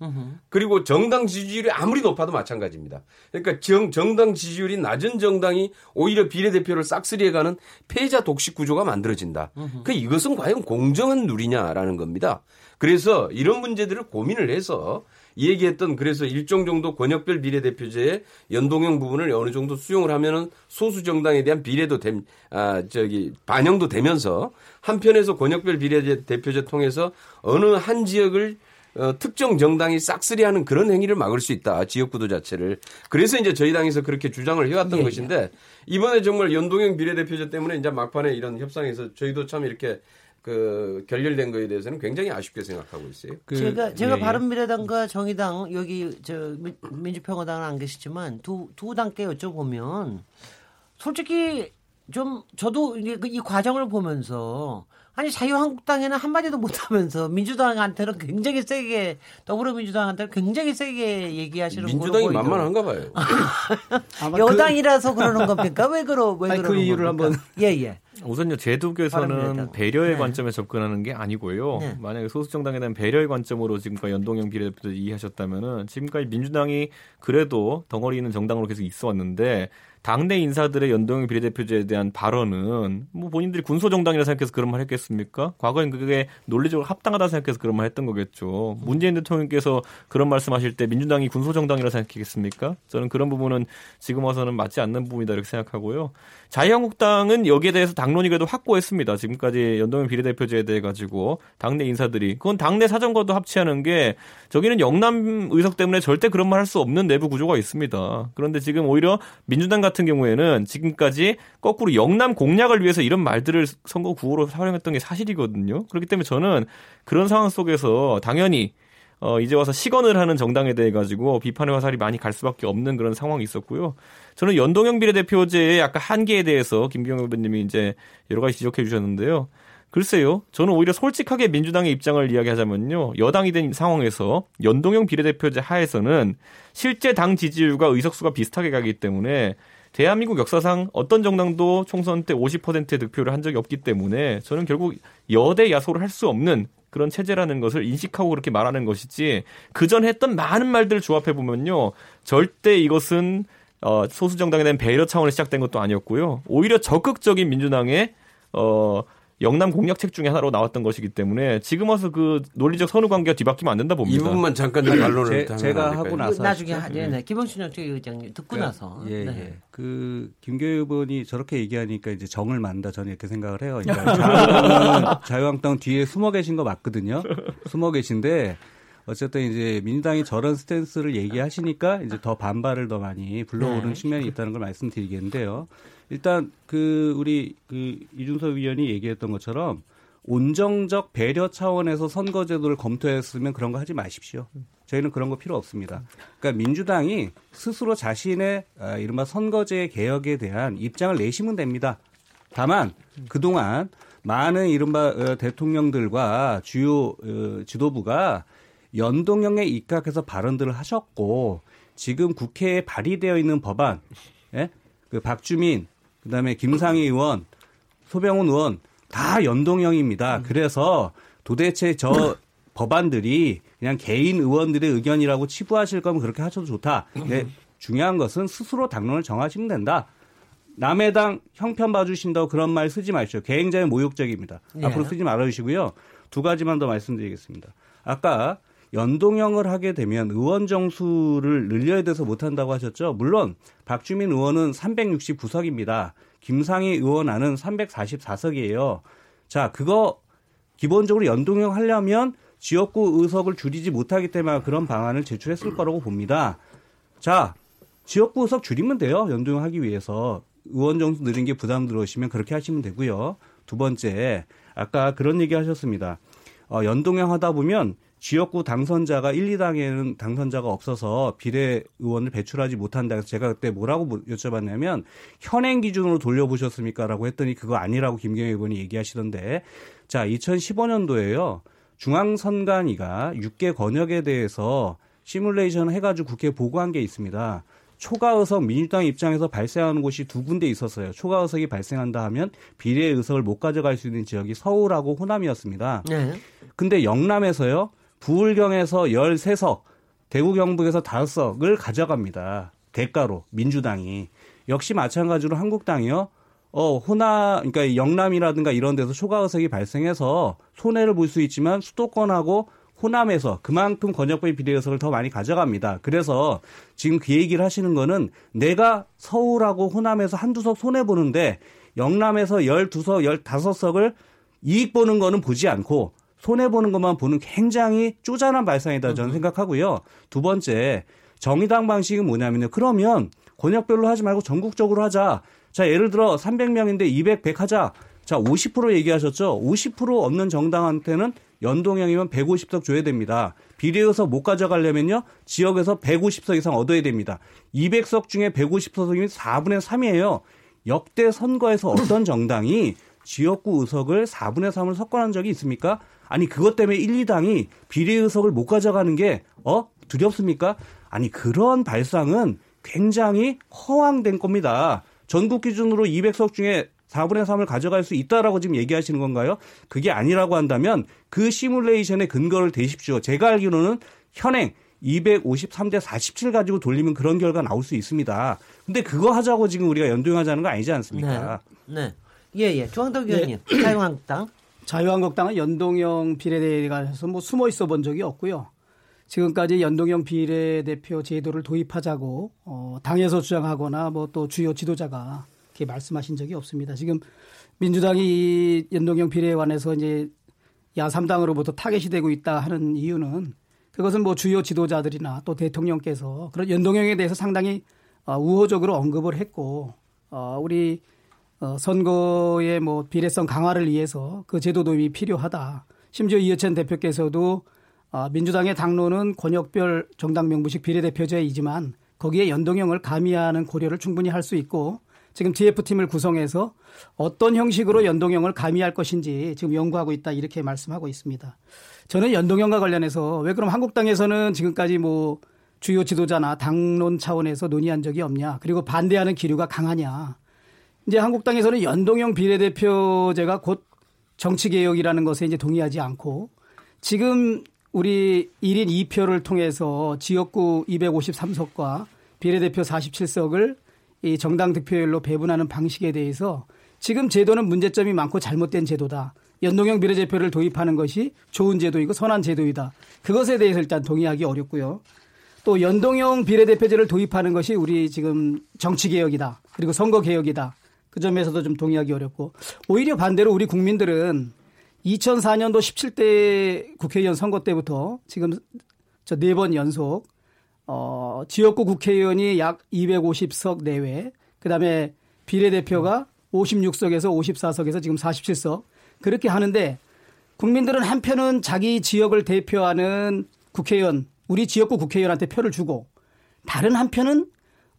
그리고 정당 지지율이 아무리 높아도 마찬가지입니다. 그러니까 정, 정당 지지율이 낮은 정당이 오히려 비례대표를 싹쓸이해가는 패자 독식 구조가 만들어진다. 그 이것은 과연 공정한 룰이냐라는 겁니다. 그래서 이런 문제들을 고민을 해서 이 얘기했던 그래서 일정 정도 권역별 비례대표제의 연동형 부분을 어느 정도 수용을 하면은 소수 정당에 대한 비례도 됨, 아, 저기, 반영도 되면서 한편에서 권역별 비례대표제 통해서 어느 한 지역을 어, 특정 정당이 싹쓸이하는 그런 행위를 막을 수 있다. 지역구도 자체를. 그래서 이제 저희 당에서 그렇게 주장을 해왔던 것인데 이번에 정말 연동형 비례대표제 때문에 이제 막판에 이런 협상에서 저희도 참 이렇게 그 결렬된 거에 대해서는 굉장히 아쉽게 생각하고 있어요. 그, 제가 제가 예, 예. 바른미래당과 정의당 여기 저 민- 민주평화당은 안 계시지만 두 두 당께 여쭤보면 솔직히 좀 저도 이게 그이 과정을 보면서 아니 자유한국당에는 한마디도 못하면서 민주당한테는 굉장히 세게 더불어민주당한테는 굉장히 세게 얘기하시는 민주당이. 만만한가 봐요. 그- 여당이라서 그, 러는 겁니까? 왜 그러 왜 아니, 그러는 그 이유를 겁니까? 한번- 예 예. 우선요 제도교에서는 바랍니다. 배려의 네. 관점에 접근하는 게 아니고요. 네. 만약에 소수 정당에 대한 배려의 관점으로 지금까지 연동형 비례대표 이해하셨다면은 지금까지 민주당이 그래도 덩어리 있는 정당으로 계속 있어 왔는데 당내 인사들의 연동형 비례대표제에 대한 발언은 뭐 본인들이 군소정당이라 생각해서 그런 말 했겠습니까? 과거엔 그게 논리적으로 합당하다 생각해서 그런 말 했던 거겠죠. 문재인 대통령께서 그런 말씀하실 때 민주당이 군소정당이라 생각했겠습니까? 저는 그런 부분은 지금 와서는 맞지 않는 부분이다 이렇게 생각하고요. 자유한국당은 여기에 대해서 당론이 그래도 확고했습니다. 지금까지 연동형 비례대표제에 대해 가지고 당내 인사들이 그건 당내 사정과도 합치하는 게 저기는 영남 의석 때문에 절대 그런 말 할 수 없는 내부 구조가 있습니다. 그런데 지금 오히려 민주당 같은 경우에는 지금까지 거꾸로 영남 공략을 위해서 이런 말들을 선거 구호로 사용했던 게 사실이거든요. 그렇기 때문에 저는 그런 상황 속에서 당연히 어, 이제 와서 시건을 하는 정당에 대해 가지고 비판의 화살이 많이 갈 수밖에 없는 그런 상황이 있었고요. 저는 연동형 비례대표제의 약간 한계에 대해서 김경호 의원님이 이제 여러 가지 지적해 주셨는데요. 글쎄요. 저는 오히려 솔직하게 민주당의 입장을 이야기하자면요. 여당이 된 상황에서 연동형 비례대표제 하에서는 실제 당 지지율과 의석수가 비슷하게 가기 때문에 대한민국 역사상 어떤 정당도 총선 때 50%의 득표를 한 적이 없기 때문에 저는 결국 여대 야소를 할 수 없는 그런 체제라는 것을 인식하고 그렇게 말하는 것이지 그전 했던 많은 말들을 조합해 보면요. 절대 이것은 어, 소수 정당에 대한 배려 차원에서 시작된 것도 아니었고요. 오히려 적극적인 민주당의 어, 영남 공약책 중에 하나로 나왔던 것이기 때문에 지금 와서 그 논리적 선후 관계가 뒤바뀌면 안 된다 이 봅니다. 부분만 잠깐 좀 반론을 제- 제가? 하고 나서 나중에 하시죠. 하, 네, 네. 김원순 전 의장님 듣고 나서. 예, 네. 예. 그 김교희 의원이 저렇게 얘기하니까 이제 정을 만다 저는 이렇게 생각을 해요. 그러니까 자유한국당 뒤에 숨어 계신 거 맞거든요. 숨어 계신데 어쨌든 이제 민주당이 저런 스탠스를 얘기하시니까 이제 더 반발을 더 많이 불러오는 네. 측면이 있다는 걸 말씀드리겠는데요. 일단 그 우리 그 이준석 위원이 얘기했던 것처럼 온정적 배려 차원에서 선거제도를 검토했으면 그런 거 하지 마십시오. 저희는 그런 거 필요 없습니다. 그러니까 민주당이 스스로 자신의 아, 이른바 선거제 개혁에 대한 입장을 내시면 됩니다. 다만 그동안 많은 이른바 어, 대통령들과 주요 어, 지도부가 연동형에 입각해서 발언들을 하셨고 지금 국회에 발의되어 있는 법안, 예? 그 박주민, 그다음에 김상희 의원, 소병훈 의원 다 연동형입니다. 그래서 도대체 저 법안들이 그냥 개인 의원들의 의견이라고 치부하실 거면 그렇게 하셔도 좋다. 네, 중요한 것은 스스로 당론을 정하시면 된다. 남의 당 형편 봐주신다고 그런 말 쓰지 마십시오. 굉장히 모욕적입니다. 예. 앞으로 쓰지 말아주시고요. 두 가지만 더 말씀드리겠습니다. 아까 연동형을 하게 되면 의원 정수를 늘려야 돼서 못한다고 하셨죠. 물론 박주민 의원은 360구석입니다. 김상희 의원 안은 344석이에요. 자, 그거 기본적으로 연동형 하려면 지역구 의석을 줄이지 못하기 때문에 그런 방안을 제출했을 거라고 봅니다. 자, 지역구 의석 줄이면 돼요. 연동형 하기 위해서. 의원 정수 늘린 게 부담 들어오시면 그렇게 하시면 되고요. 두 번째, 아까 그런 얘기 하셨습니다. 어, 연동형 하다 보면 지역구 당선자가 1, 2당에는 당선자가 없어서 비례 의원을 배출하지 못한다. 그래서 제가 그때 뭐라고 물- 여쭤봤냐면 현행 기준으로 돌려보셨습니까? 라고 했더니 그거 아니라고 김경애 의원이 얘기하시던데 자, 2015년도에요. 중앙선관위가 6개 권역에 대해서 시뮬레이션 해가지고 국회에 보고한 게 있습니다. 초과 의석 민주당 입장에서 발생하는 곳이 두 군데 있었어요. 초과 의석이 발생한다 하면 비례 의석을 못 가져갈 수 있는 지역이 서울하고 호남이었습니다. 네. 근데 영남에서요. 부울경에서 13석, 대구 경북에서 5석을 가져갑니다. 대가로 민주당이. 역시 마찬가지로 한국당이요. 어, 호남 그러니까 영남이라든가 이런 데서 초과 의석이 발생해서 손해를 볼 수 있지만 수도권하고 호남에서 그만큼 권역부의 비례 의석을 더 많이 가져갑니다. 그래서 지금 그 얘기를 하시는 거는 내가 서울하고 호남에서 한두 석 손해 보는데 영남에서 12석, 15석을 이익 보는 거는 보지 않고 손해 보는 것만 보는 굉장히 쪼잔한 발상이다 저는 생각하고요. 두 번째 정의당 방식은 뭐냐면요. 그러면 권역별로 하지 말고 전국적으로 하자. 자 예를 들어 300명인데 200, 100 하자. 자 50% 얘기하셨죠. 50% 없는 정당한테는 연동형이면 150석 줘야 됩니다. 비례의석 못 가져가려면요. 지역에서 150석 이상 얻어야 됩니다. 200석 중에 150석이면 4분의 3이에요. 역대 선거에서 어떤 정당이 지역구 의석을 4분의 3을 석권한 적이 있습니까? 아니 그것 때문에 1, 2당이 비례 의석을 못 가져가는 게 어? 두렵습니까? 아니 그런 발상은 굉장히 허황된 겁니다. 전국 기준으로 200석 중에 4분의 3을 가져갈 수 있다라고 지금 얘기하시는 건가요? 그게 아니라고 한다면 그 시뮬레이션의 근거를 대십시오. 제가 알기로는 현행 253대 47 가지고 돌리면 그런 결과 나올 수 있습니다. 근데 그거 하자고 지금 우리가 연동하자는 거 아니지 않습니까? 네. 네. 예, 예. 조항덕 의원님, 네. 자유한국당. 자유한국당은 연동형 비례대회가서 뭐 숨어 있어 본 적이 없고요. 지금까지 연동형 비례대표 제도를 도입하자고 어, 당에서 주장하거나 뭐 또 주요 지도자가 이렇게 말씀하신 적이 없습니다. 지금 민주당이 이 연동형 비례에 관해서 이제 야3당으로부터 타겟이 되고 있다 하는 이유는 그것은 뭐 주요 지도자들이나 또 대통령께서 그런 연동형에 대해서 상당히 어, 우호적으로 언급을 했고 어, 우리 어, 선거의 뭐 비례성 강화를 위해서 그 제도 도입이 필요하다. 심지어 이해찬 대표께서도 어, 민주당의 당론은 권역별 정당 명부식 비례대표제이지만 거기에 연동형을 가미하는 고려를 충분히 할 수 있고 지금 TF팀을 구성해서 어떤 형식으로 연동형을 가미할 것인지 지금 연구하고 있다 이렇게 말씀하고 있습니다. 저는 연동형과 관련해서 왜 그럼 한국당에서는 지금까지 뭐 주요 지도자나 당론 차원에서 논의한 적이 없냐 그리고 반대하는 기류가 강하냐 이제 한국당에서는 연동형 비례대표제가 곧 정치개혁이라는 것에 이제 동의하지 않고 지금 우리 1인 2표를 통해서 지역구 253석과 비례대표 47석을 이 정당 득표율로 배분하는 방식에 대해서 지금 제도는 문제점이 많고 잘못된 제도다. 연동형 비례대표를 도입하는 것이 좋은 제도이고 선한 제도이다. 그것에 대해서 일단 동의하기 어렵고요. 또 연동형 비례대표제를 도입하는 것이 우리 지금 정치개혁이다. 그리고 선거개혁이다. 그 점에서도 좀 동의하기 어렵고 오히려 반대로 우리 국민들은 2004년도 17대 국회의원 선거 때부터 지금 저 네 번 연속 어 지역구 국회의원이 약 250석 내외 그다음에 비례대표가 56석에서 54석에서 지금 47석 그렇게 하는데 국민들은 한편은 자기 지역을 대표하는 국회의원 우리 지역구 국회의원한테 표를 주고 다른 한편은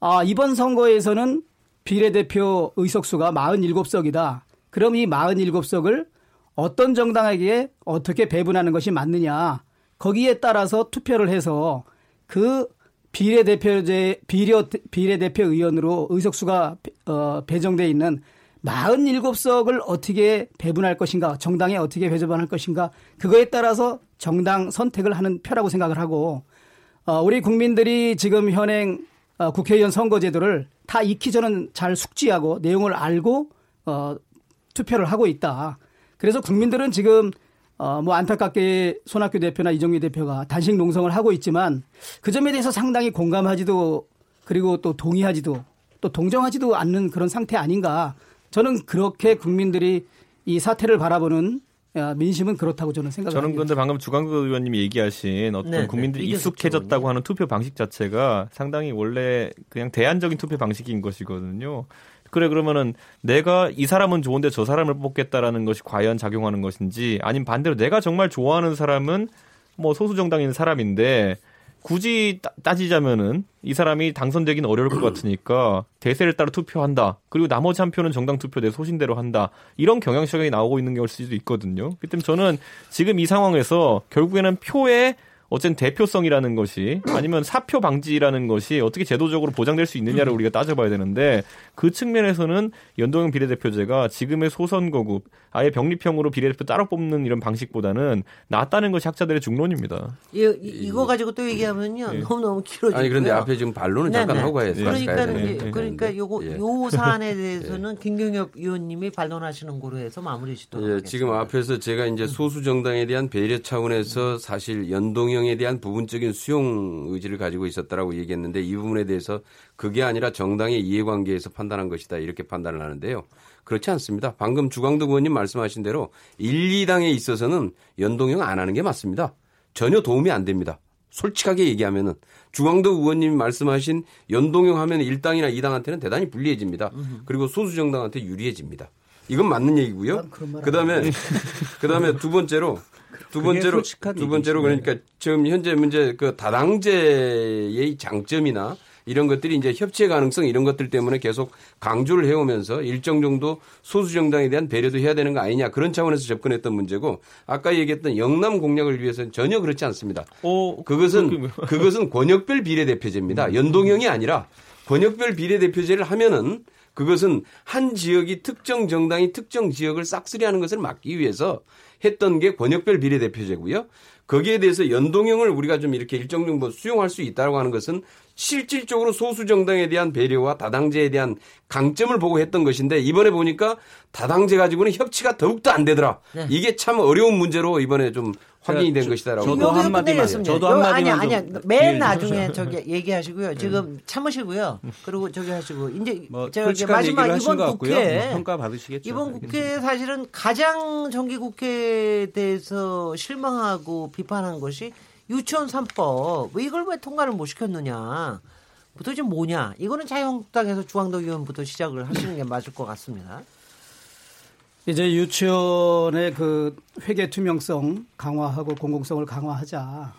아 이번 선거에서는 비례대표 의석수가 47석이다. 그럼 이 47석을 어떤 정당에게 어떻게 배분하는 것이 맞느냐. 거기에 따라서 투표를 해서 그 비례대표제 비례 비례대표 의원으로 의석수가 어 배정돼 있는 47석을 어떻게 배분할 것인가, 정당에 어떻게 배분할 것인가, 그거에 따라서 정당 선택을 하는 표라고 생각을 하고, 어, 우리 국민들이 지금 현행 어, 국회의원 선거제도를 다 익히 저는 잘 숙지하고 내용을 알고 어, 투표를 하고 있다. 그래서 국민들은 지금 어, 뭐 안타깝게 손학규 대표나 이정미 대표가 단식 농성을 하고 있지만 그 점에 대해서 상당히 공감하지도 그리고 또 동의하지도 또 동정하지도 않는 그런 상태 아닌가. 저는 그렇게 국민들이 이 사태를 바라보는 어, 민심은 그렇다고 저는 생각합니다. 저는 그런데 방금 주광국 의원님이 얘기하신 어떤 네, 네. 국민들이 이게 익숙해졌다고. 하는 투표 방식 자체가 상당히 원래 그냥 대안적인 투표 방식인 것이거든요. 그래 그러면은 내가 이 사람은 좋은데 저 사람을 뽑겠다라는 것이 과연 작용하는 것인지 아니면 반대로 내가 정말 좋아하는 사람은 뭐 소수 정당인 사람인데 굳이 따- 따지자면은 이 사람이 당선되기는 어려울 것 같으니까 대세를 따라 투표한다. 그리고 나머지 한 표는 정당 투표 내 소신대로 한다. 이런 경향성이 나오고 있는 걸 수도 있거든요. 그렇기 때문에 저는 지금 이 상황에서 결국에는 표의 어쨌든 대표성이라는 것이 아니면 사표 방지라는 것이 어떻게 제도적으로 보장될 수 있느냐를 우리가 따져봐야 되는데 그 측면에서는 연동형 비례대표제가 지금의 소선거구 아예 병립형으로 비례대표 따로 뽑는 이런 방식보다는 낫다는 것이 학자들의 중론입니다. 이, 이, 거 가지고 또 얘기하면요. 너무 너무 길어지고요. 아니 그런데 앞에 지금 반론은 네, 잠깐 네. 하고 해서 그러니까 가야 되는데. 이제 그러니까 요거 예. 요 사안에 대해서는 김경엽 의원님이 반론하시는 거로 해서 마무리 짓도록 예, 하겠습니다. 지금 앞에서 제가 이제 소수 정당에 대한 배려 차원에서 사실 연동형 에 대한 부분적인 수용 의지를 가지고 있었다라고 얘기했는데 이 부분에 대해서 그게 아니라 정당의 이해관계에서 판단한 것이다 이렇게 판단을 하는데요. 그렇지 않습니다. 방금 주광덕 의원님 말씀하신 대로 1, 2당에 있어서는 연동형 안 하는 게 맞습니다. 전혀 도움이 안 됩니다. 솔직하게 얘기하면은 주광덕 의원님이 말씀하신 연동형 하면 1당이나 2당한테는 대단히 불리해집니다. 그리고 소수 정당한테 유리해집니다. 이건 맞는 얘기고요. 그다음에 그다음에 두 번째로 두 번째로 두 번째로. 그러니까 지금 현재 문제 그 다당제의 장점이나 이런 것들이 이제 협치의 가능성 이런 것들 때문에 계속 강조를 해오면서 일정 정도 소수 정당에 대한 배려도 해야 되는 거 아니냐 그런 차원에서 접근했던 문제고 아까 얘기했던 영남 공략을 위해서는 전혀 그렇지 않습니다. 어, 그것은 그것은 권역별 비례대표제입니다. 연동형이 아니라 권역별 비례대표제를 하면은 그것은 한 지역이 특정 정당이 특정 지역을 싹쓸이하는 것을 막기 위해서 했던 게 권역별 비례대표제고요. 거기에 대해서 연동형을 우리가 좀 이렇게 일정 정도 수용할 수 있다고 하는 것은 실질적으로 소수 정당에 대한 배려와 다당제에 대한 강점을 보고 했던 것인데 이번에 보니까 다당제 가지고는 협치가 더욱더 안 되더라. 네. 이게 참 어려운 문제로 이번에 좀 확인이 된 저- 것이다라고. 저도 여기서 한마디만. 저도 요- 한마디만 아니야, 아니야. 좀맨 나중에 저기 얘기하시고요. 지금 참으시고요. 그리고 저기 하시고 이제 뭐 저기 솔직한 마지막 이번. 국회 뭐 평가 받으시겠죠. 이번 알겠습니다. 국회 사실은 가장 정기 국회에 대해서 실망하고 비판한 것이 유치원 3법. 왜 이걸 왜 통과를 못 시켰느냐. 도대체 뭐냐. 이거는 자유한국당에서 의원부터 시작을 하시는 게 맞을 것 같습니다. 이제 유치원의 그 회계 투명성 강화하고 공공성을 강화하자.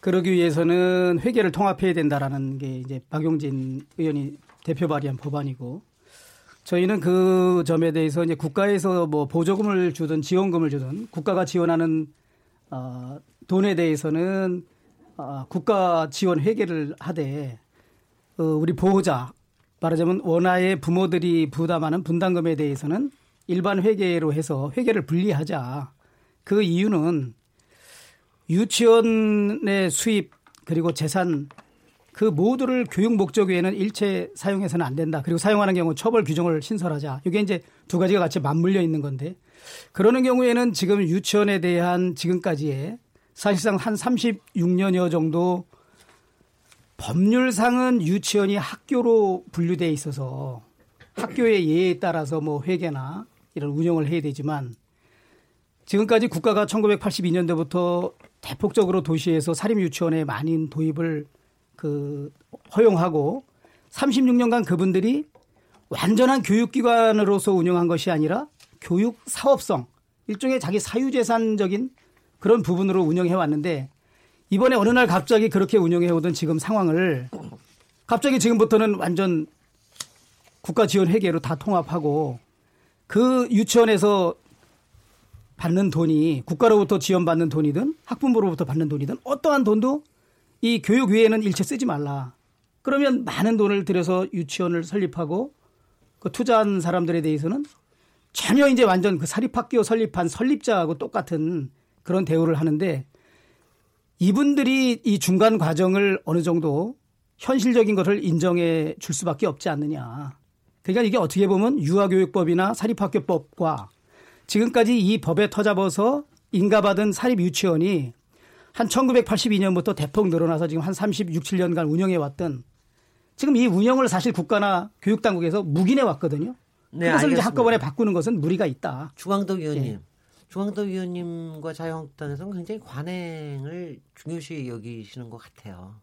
그러기 위해서는 회계를 통합해야 된다라는 게 이제 박용진 의원이 대표 발의한 법안이고 저희는 그 점에 대해서 이제 국가에서 뭐 보조금을 주든 지원금을 주든 국가가 지원하는 어, 돈에 대해서는 어, 국가 지원 회계를 하되 어, 우리 보호자 말하자면 원아의 부모들이 부담하는 분담금에 대해서는 일반 회계로 해서 회계를 분리하자. 그 이유는 유치원의 수입 그리고 재산 그 모두를 교육 목적 외에는 일체 사용해서는 안 된다. 그리고 사용하는 경우 처벌 규정을 신설하자. 이게 이제 두 가지가 같이 맞물려 있는 건데 그러는 경우에는 지금 유치원에 대한 지금까지의 사실상 한 36년여 정도 법률상은 유치원이 학교로 분류돼 있어서 학교의 예에 따라서 뭐 회계나 이런 운영을 해야 되지만 지금까지 국가가 1982년도부터 대폭적으로 도시에서 사립 유치원의 많은 도입을 그 허용하고 36년간 그분들이 완전한 교육기관으로서 운영한 것이 아니라 교육 사업성 일종의 자기 사유재산적인 그런 부분으로 운영해 왔는데 이번에 어느 날 갑자기 그렇게 운영해 오던 지금 상황을 갑자기 지금부터는 완전 국가 지원 회계로 다 통합하고 그 유치원에서 받는 돈이 국가로부터 지원받는 돈이든 학부모로부터 받는 돈이든 어떠한 돈도 이 교육 외에는 일체 쓰지 말라. 그러면 많은 돈을 들여서 유치원을 설립하고 그 투자한 사람들에 대해서는 전혀 이제 완전 그 사립학교 설립한 설립자하고 똑같은 그런 대우를 하는데 이분들이 이 중간 과정을 어느 정도 현실적인 것을 인정해 줄 수밖에 없지 않느냐. 그러니까 이게 어떻게 보면 유아교육법이나 사립학교법과 지금까지 이 법에 터잡아서 인가받은 사립 유치원이 한 1982년부터 대폭 늘어나서 지금 한 36, 7년간 운영해 왔던 지금 이 운영을 사실 국가나 교육당국에서 묵인해 왔거든요. 네, 그래서 이제 알겠습니다. 한꺼번에 바꾸는 것은 무리가 있다. 주광덕 의원님. 예. 주광덕 의원님과 자유한국당에서는 굉장히 관행을 중요시 여기시는 것 같아요.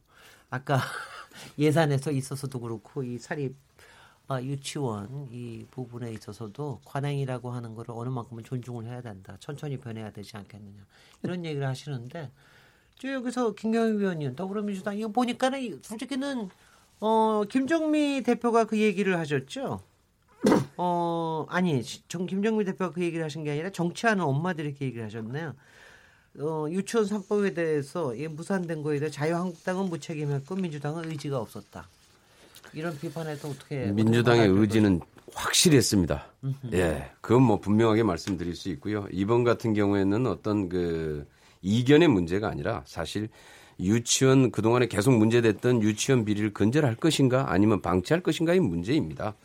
아까 예산에서 있어서도 그렇고 이 사립 아, 유치원 이 부분에 있어서도 관행이라고 하는 거를 어느 만큼은 존중을 해야 된다. 천천히 변해야 되지 않겠느냐. 이런 얘기를 하시는데 저 여기서 김경희 의원님 더불어민주당 이거 보니까는 이- 솔직히는 어 김정미 대표가 그 얘기를 하셨죠. 어 아니 정 김정미 대표가 그 얘기를 하신 게 아니라 정치하는 엄마들이 이렇게 얘기를 하셨네요. 어 유치원 3법에 대해서 이 무산된 거에 대해 자유한국당은 무책임했고 민주당은 의지가 없었다. 이런 비판에 또 어떻게 민주당의 의지는 확실했습니다. 예, 그건 뭐 분명하게 말씀드릴 수 있고요. 이번 같은 경우에는 어떤 그 이견의 문제가 아니라 사실 유치원 그동안에 계속 문제됐던 유치원 비리를 근절할 것인가 아니면 방치할 것인가의 문제입니다.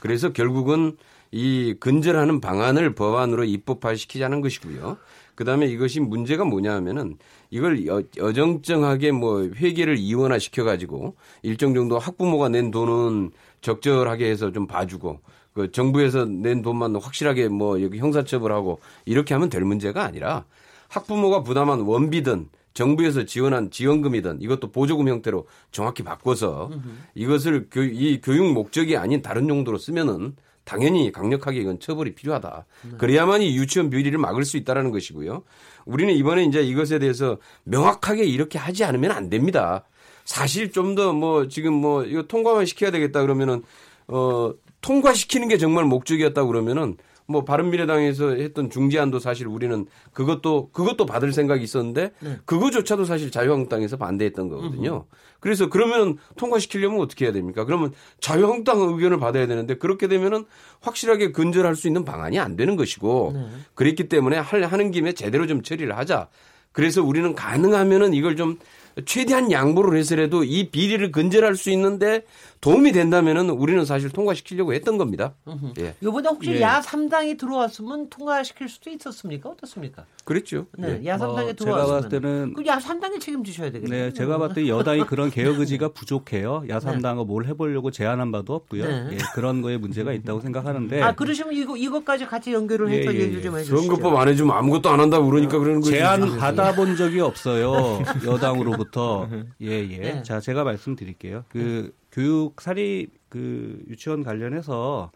그래서 결국은 이 근절하는 방안을 법안으로 입법화시키자는 것이고요. 그다음에 이것이 문제가 뭐냐 하면은 이걸 여, 여정정하게 뭐 회계를 이원화 시켜 가지고 일정 정도 학부모가 낸 돈은 적절하게 해서 좀 봐주고 그 정부에서 낸 돈만 확실하게 뭐 여기 형사처벌 하고 이렇게 하면 될 문제가 아니라 학부모가 부담한 원비든 정부에서 지원한 지원금이든 이것도 보조금 형태로 정확히 바꿔서 이것을 교, 이 교육 목적이 아닌 다른 용도로 쓰면은 당연히 강력하게 이건 처벌이 필요하다. 그래야만 이 유치원 비리를 막을 수 있다라는 것이고요. 우리는 이번에 이제 이것에 대해서 명확하게 이렇게 하지 않으면 안 됩니다. 사실 좀 더 뭐 지금 뭐 이거 통과만 시켜야 되겠다 그러면은 어 통과시키는 게 정말 목적이었다 그러면은 뭐 바른미래당에서 했던 중재안도 사실 우리는 그것도 그것도 받을 생각이 있었는데 네. 그거조차도 사실 자유한국당에서 반대했던 거거든요. 그래서 그러면 통과시키려면 어떻게 해야 됩니까? 그러면 자유한국당 의견을 받아야 되는데 그렇게 되면은 확실하게 근절할 수 있는 방안이 안 되는 것이고 네. 그랬기 때문에 할 하는 김에 제대로 좀 처리를 하자. 그래서 우리는 가능하면은 이걸 좀 최대한 양보를 해서라도 이 비리를 근절할 수 있는데 도움이 된다면은 우리는 사실 통과시키려고 했던 겁니다. 예. 이번에 혹시 예. 야 3당이 들어왔으면 통과시킬 수도 있었습니까? 어떻습니까? 그랬죠. 네, 예. 야 3당이 어, 들어왔으면 봤을 때는 야 3당이 책임지셔야 되겠네요. 네, 제가 봤을 때 여당이 그런 개혁 의지가 부족해요. 야삼당은 뭘 해보려고 제안한 바도 없고요. 네. 예, 그런 거에 문제가 있다고 생각하는데 아 그러시면 이거 이것까지 같이 연결을 해서 예, 예, 얘기를 좀 해주시죠. 선거법 안 해주면 아무것도 안 한다 고 그러니까 그러는 거지. 제안 받아본 적이 없어요. 여당으로부터. 예, 예. 네. 자, 제가 말씀드릴게요. 그 교육 사립 그 유치원 관련해서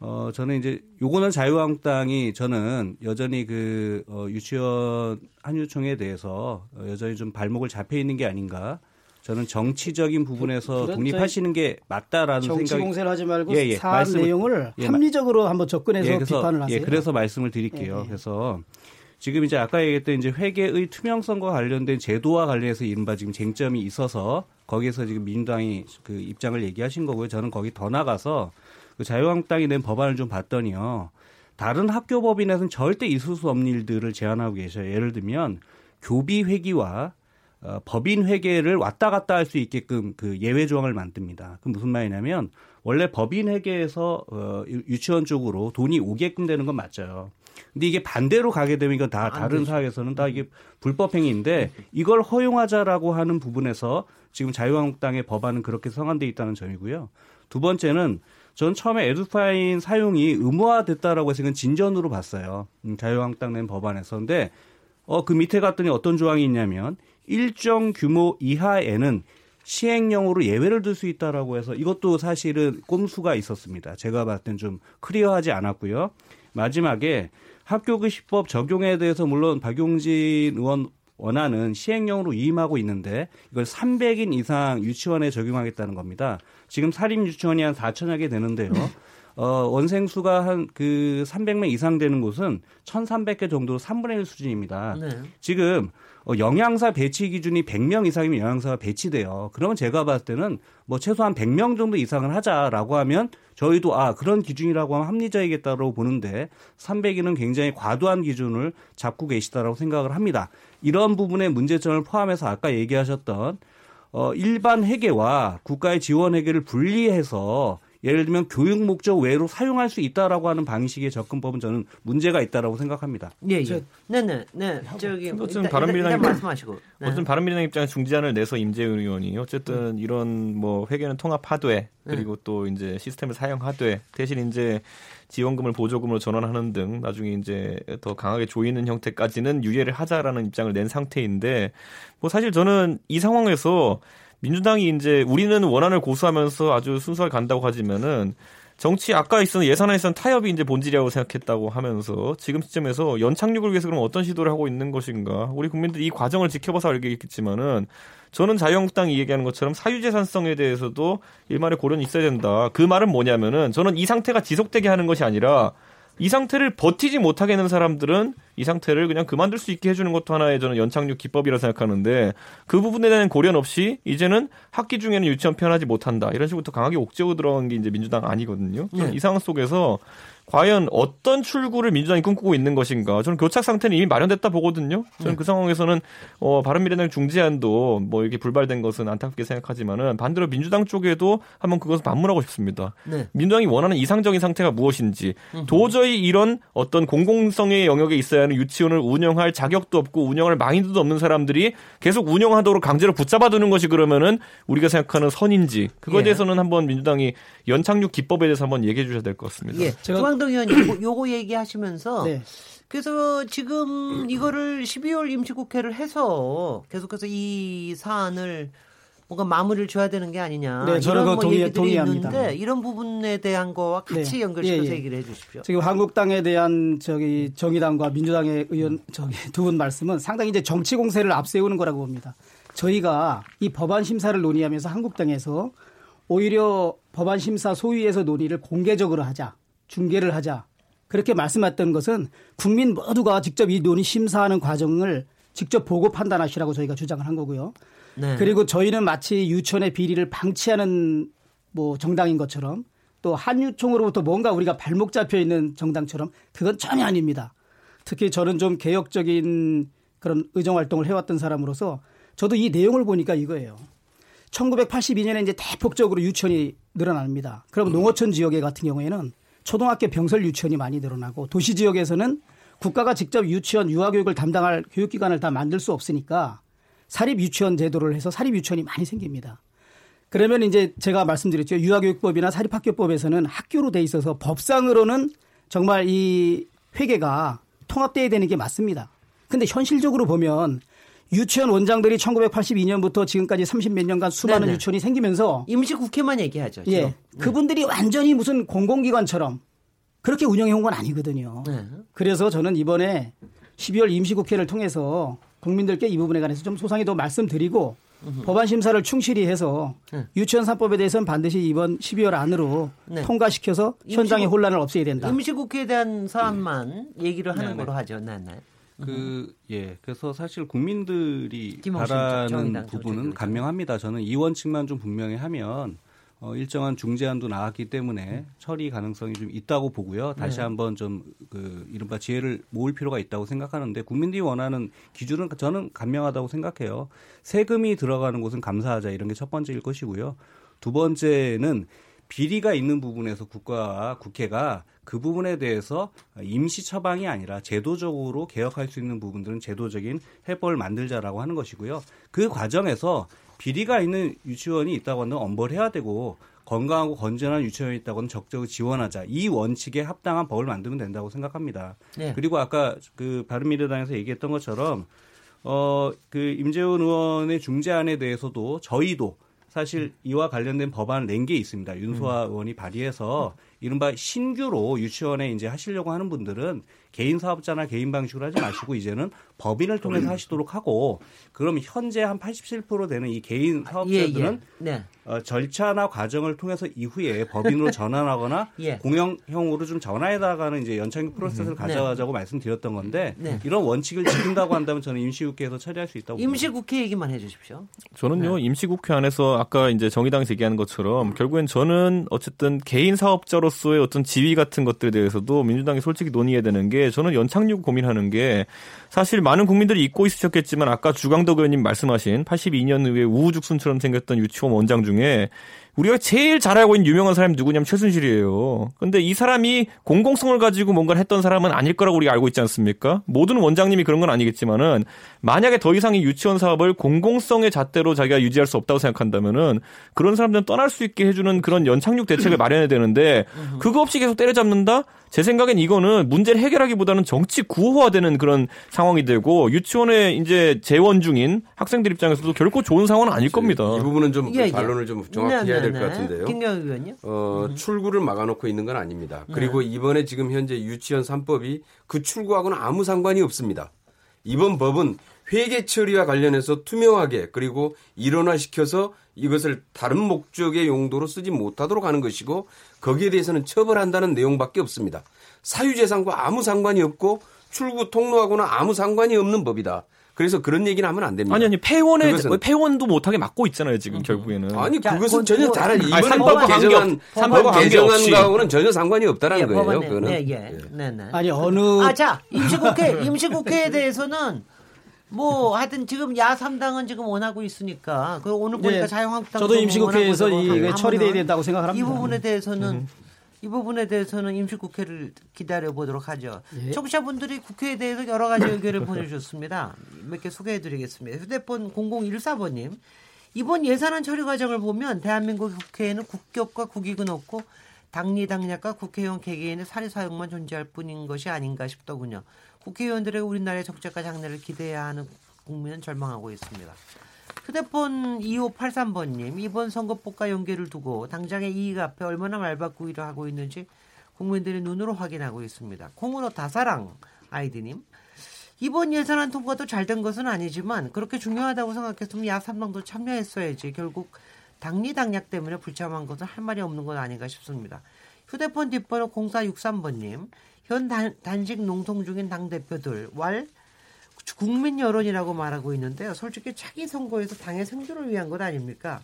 어 저는 이제 요거는 자유한국당이 저는 여전히 그 어, 유치원 한유총에 대해서 어, 여전히 좀 발목을 잡혀 있는 게 아닌가. 저는 정치적인 부분에서 그런 독립하시는 게 맞다라는 정치 생각이 공세를 하지 말고 예, 예. 사안 말씀을- 내용을 예, 합리적으로 한번 접근해서 예, 그래서, 비판을 하세요. 예, 그래서 말씀을 드릴게요. 예, 예. 그래서 지금 이제 아까 얘기했던 이제 회계의 투명성과 관련된 제도와 관련해서 이른바 지금 쟁점이 있어서 거기에서 지금 민주당이 그 입장을 얘기하신 거고요. 저는 거기 더 나가서 그 자유한국당이 낸 법안을 좀 봤더니요. 다른 학교 법인에서는 절대 있을 수 없는 일들을 제안하고 계셔요. 예를 들면 교비 회기와 어, 법인 회계를 왔다 갔다 할 수 있게끔 그 예외 조항을 만듭니다. 그 무슨 말이냐면 원래 법인 회계에서 어, 유- 유치원 쪽으로 돈이 오게끔 되는 건 맞죠. 근데 이게 반대로 가게 되면 이건 다안 다른 되죠. 사회에서는 다 이게 불법 행위인데 이걸 허용하자라고 하는 부분에서 지금 자유한국당의 법안은 그렇게 성안돼 있다는 점이고요. 두 번째는 전 처음에 에듀파인 사용이 의무화됐다라고 해서 이건 진전으로 봤어요. 음, 자유한국당 낸 법안에서. 근데 어, 그 밑에 갔더니 어떤 조항이 있냐면 일정 규모 이하에는 시행령으로 예외를 둘수 있다라고 해서 이것도 사실은 꼼수가 있었습니다. 제가 봤을 땐 좀 클리어하지 않았고요. 마지막에 학교교시법 적용에 대해서 물론 박용진 의원 원하는 시행령으로 위임하고 있는데 이걸 300인 이상 유치원에 적용하겠다는 겁니다. 지금 사립 유치원이 한 4천여 개 되는데요. 어, 원생 수가 한 그 300명 이상 되는 곳은 1,300개 정도로 3분의 1 수준입니다. 네. 지금 어, 영양사 배치 기준이 100명 이상이면 영양사가 배치돼요. 그러면 제가 봤을 때는 뭐 최소한 100명 정도 이상을 하자라고 하면 저희도 아 그런 기준이라고 하면 합리적이겠다고 보는데 300일은 굉장히 과도한 기준을 잡고 계시다라고 생각을 합니다. 이런 부분의 문제점을 포함해서 아까 얘기하셨던 어, 일반 회계와 국가의 지원 회계를 분리해서 예를 들면 교육 목적 외로 사용할 수 있다라고 하는 방식의 접근법은 저는 문제가 있다라고 생각합니다. 예, 예. 저- 네네, 네. 저기 어쨌든 일단, 일단, 바른미래당이 일단 말씀하시고. 네. 어쨌든 바른미래당 입장에 중재안을 내서 임재윤 의원이 어쨌든 이런 뭐 회계는 통합하되 그리고 또 이제 시스템을 사용하되 대신 이제 지원금을 보조금으로 전환하는 등 나중에 이제 더 강하게 조이는 형태까지는 유예를 하자라는 입장을 낸 상태인데 뭐 사실 저는 이 상황에서 민주당이 이제 우리는 원안을 고수하면서 아주 순수하게 간다고 하지만은 정치 아까 있었던 예산안에 있었던 타협이 이제 본질이라고 생각했다고 하면서 지금 시점에서 연착륙을 위해서 그럼 어떤 시도를 하고 있는 것인가 우리 국민들이 이 과정을 지켜봐서 알겠지만은 저는 자유한국당이 얘기하는 것처럼 사유재산성에 대해서도 일말의 고려는 있어야 된다. 그 말은 뭐냐면은 저는 이 상태가 지속되게 하는 것이 아니라 이 상태를 버티지 못하게 하는 사람들은 이 상태를 그냥 그만둘 수 있게 해주는 것도 하나의 저는 연착륙 기법이라 생각하는데 그 부분에 대한 고려는 없이 이제는 학기 중에는 유치원 편하지 못한다 이런 식으로 또 강하게 옥죄고 들어간 게 이제 민주당 아니거든요. 네. 이 상황 속에서 과연 어떤 출구를 민주당이 꿈꾸고 있는 것인가? 저는 교착 상태는 이미 마련됐다 보거든요. 저는 네. 그 상황에서는 어, 바른미래당 중재안도 뭐 이렇게 불발된 것은 안타깝게 생각하지만은 반대로 민주당 쪽에도 한번 그것을 반문하고 싶습니다. 네. 민주당이 원하는 이상적인 상태가 무엇인지 도저히 이런 어떤 공공성의 영역에 있어야 하는 유치원을 운영할 자격도 없고 운영할 마인드도 없는 사람들이 계속 운영하도록 강제로 붙잡아두는 것이 그러면은 우리가 생각하는 선인지 그거에 예. 대해서는 한번 민주당이 연착륙 기법에 대해서 한번 얘기해 주셔야 될 것 같습니다. 예. 제가- 조광동 의원님 요거, 요거 얘기하시면서 네. 그래서 지금 이거를 12월 임시국회를 해서 계속해서 이 사안을 뭔가 마무리를 줘야 되는 게 아니냐. 네, 저는 뭐 동의- 동의합니다. 있는데 이런 부분에 대한 거와 같이 네. 연결시켜서 예, 예. 얘기를 해 주십시오. 지금 한국당에 대한 저기 정의당과 민주당의 의원 저기 두 분 말씀은 상당히 이제 정치 공세를 앞세우는 거라고 봅니다. 저희가 이 법안 심사를 논의하면서 한국당에서 오히려 법안 심사 소위에서 논의를 공개적으로 하자, 중계를 하자. 그렇게 말씀했던 것은 국민 모두가 직접 이 논의 심사하는 과정을 직접 보고 판단하시라고 저희가 주장을 한 거고요. 네. 그리고 저희는 마치 유치원의 비리를 방치하는 뭐 정당인 것처럼 또 한유총으로부터 뭔가 우리가 발목 잡혀 있는 정당처럼 그건 전혀 아닙니다. 특히 저는 좀 개혁적인 그런 의정 활동을 해왔던 사람으로서 저도 이 내용을 보니까 이거예요. 1982년에 이제 대폭적으로 유치원이 늘어납니다. 그럼 농어촌 지역에 같은 경우에는 초등학교 병설 유치원이 많이 늘어나고 도시 지역에서는 국가가 직접 유치원 유아교육을 담당할 교육기관을 다 만들 수 없으니까 사립 유치원 제도를 해서 사립 유치원이 많이 생깁니다. 그러면 이제 제가 말씀드렸죠. 유아교육법이나 사립학교법에서는 학교로 돼 있어서 법상으로는 정말 이 회계가 통합돼야 되는 게 맞습니다. 근데 현실적으로 보면 유치원 원장들이 1982년부터 지금까지 30몇 년간 수많은 네네. 유치원이 생기면서 임시 국회만 얘기하죠. 예. 그분들이 완전히 무슨 공공기관처럼 그렇게 운영해 온 건 아니거든요. 네. 그래서 저는 이번에 12월 임시국회를 통해서 국민들께 이 부분에 관해서 좀 소상히 더 말씀드리고 법안 심사를 충실히 해서 네. 유치원 3법에 대해서는 반드시 이번 12월 안으로 네. 통과시켜서 현장의 임시국- 혼란을 없애야 된다. 임시국회에 대한 사안만 얘기를 하는. 걸로 하죠. 네, 네. 그, 예. 그래서 사실 국민들이 바라는 부분은. 간명합니다. 저는 이 원칙만 좀 분명히 하면 어, 일정한 중재안도 나왔기 때문에 처리 가능성이 좀 있다고 보고요. 다시 네. 한번 좀 그 이른바 지혜를 모을 필요가 있다고 생각하는데 국민들이 원하는 기준은 저는 간명하다고 생각해요. 세금이 들어가는 곳은 감사하자 이런 게 첫 번째일 것이고요. 두 번째는 비리가 있는 부분에서 국가와 국회가 그 부분에 대해서 임시 처방이 아니라 제도적으로 개혁할 수 있는 부분들은 제도적인 해법을 만들자라고 하는 것이고요. 그 과정에서 비리가 있는 유치원이 있다고 하면 엄벌해야 되고 건강하고 건전한 유치원이 있다고 하면 적극적으로 지원하자. 이 원칙에 합당한 법을 만들면 된다고 생각합니다. 네. 그리고 아까 그 바른미래당에서 얘기했던 것처럼 어, 그 임재훈 의원의 중재안에 대해서도 저희도 사실 이와 관련된 법안을 낸 게 있습니다. 윤소아 의원이 발의해서 이른바 신규로 유치원에 이제 하시려고 하는 분들은 개인 사업자나 개인 방식으로 하지 마시고 이제는 법인을 통해서 하시도록 하고 그럼 현재 한 87% 되는 이 개인 예, 사업자들은 예. 네. 어, 절차나 과정을 통해서 이후에 법인으로 전환하거나 예. 공영형으로 좀 전환해 나가는 이제 연착륙 프로세스를 가져가자고 말씀드렸던 건데 네. 이런 원칙을 지킨다고 한다면 저는 임시국회에서 처리할 수 있다고. 임시국회 얘기만 해주십시오. 저는요 임시국회 안에서 아까 이제 정의당에서 얘기하는 것처럼 결국엔 저는 어쨌든 개인 사업자로서의 어떤 지위 같은 것들에 대해서도 민주당이 솔직히 논의해야 되는 게 저는 연착륙 고민하는 게 사실 많은 국민들이 잊고 있으셨겠지만 아까 주강덕 의원님 말씀하신 82년 후에 우후죽순처럼 생겼던 유치원 원장 중에 우리가 제일 잘 알고 있는 유명한 사람이 누구냐면 최순실이에요. 근데 이 사람이 공공성을 가지고 뭔가를 했던 사람은 아닐 거라고 우리가 알고 있지 않습니까? 모든 원장님이 그런 건 아니겠지만은 만약에 더 이상 이 유치원 사업을 공공성의 잣대로 자기가 유지할 수 없다고 생각한다면은 그런 사람들은 떠날 수 있게 해주는 그런 연착륙 대책을 마련해야 되는데 그거 없이 계속 때려잡는다? 제 생각엔 이거는 문제를 해결하기보다는 정치 구호화되는 그런 상황이 되고 유치원에 이제 재원 중인 학생들 입장에서도 결코 좋은 상황은 아닐 겁니다. 이 부분은 좀 예, 예. 반론을 좀 정확히 네, 해야 네, 될것 네. 같은데요. 김경희 의원요? 어, 출구를 막아놓고 있는 건 아닙니다. 그리고 네. 이번에 지금 현재 유치원 3법이 그 출구하고는 아무 상관이 없습니다. 이번 법은 회계 처리와 관련해서 투명하게 그리고 일원화시켜서 이것을 다른 목적의 용도로 쓰지 못하도록 하는 것이고 거기에 대해서는 처벌한다는 내용밖에 없습니다. 사유재산과 아무 상관이 없고 출구 통로하고는 아무 상관이 없는 법이다. 그래서 그런 얘기는 하면 안 됩니다. 아니 아니 폐원에 그것은- 폐원도 못하게 막고 있잖아요 지금 결국에는. 아니 자, 그것은 전혀 뭐- 다른 이번 법 개정안 삼법과 법 관계 개정안 없이. 거하고는 전혀 상관이 없다라는 예, 거예요. 법안에, 그거는 네, 예. 네, 네. 아니 어느 아, 자, 임시국회, 임시국회에 대해서는 뭐 하여튼 지금 야 3당은 지금 원하고 있으니까 그 오늘 보니까 네, 자유한국당 저도 임시국회에서 이게 처리돼야 된다고 생각을 이 합니다. 부분에 대해서는 이 부분에 대해서는 임시국회를 기다려 보도록 하죠. 예. 청취자분들이 국회에 대해서 여러 가지 의견을 보내주셨습니다. 몇 개 소개해드리겠습니다. 휴대폰 0014번님. 이번 예산안 처리 과정을 보면 대한민국 국회에는 국격과 국익은 없고 당리당략과 국회의원 개개인의 사리 사용만 존재할 뿐인 것이 아닌가 싶더군요. 국회의원들의 우리나라의 적재과 장래를 기대해야 하는 국민은 절망하고 있습니다. 휴대폰 2583번님 이번 선거법과 연계를 두고 당장의 이익 앞에 얼마나 말바꾸기를 하고 있는지 국민들의 눈으로 확인하고 있습니다. 콩으로 다사랑 아이디님 이번 예산안 통과도 잘 된 것은 아니지만 그렇게 중요하다고 생각했으면 야삼당도 참여했어야지 결국 당리당략 때문에 불참한 것은 할 말이 없는 건 아닌가 싶습니다. 휴대폰 뒷번호 0463번님 현 단, 단식 농성 중인 당 대표들 왈 국민 여론이라고 말하고 있는데요. 솔직히 차기 선거에서 당의 생존을 위한 것 아닙니까?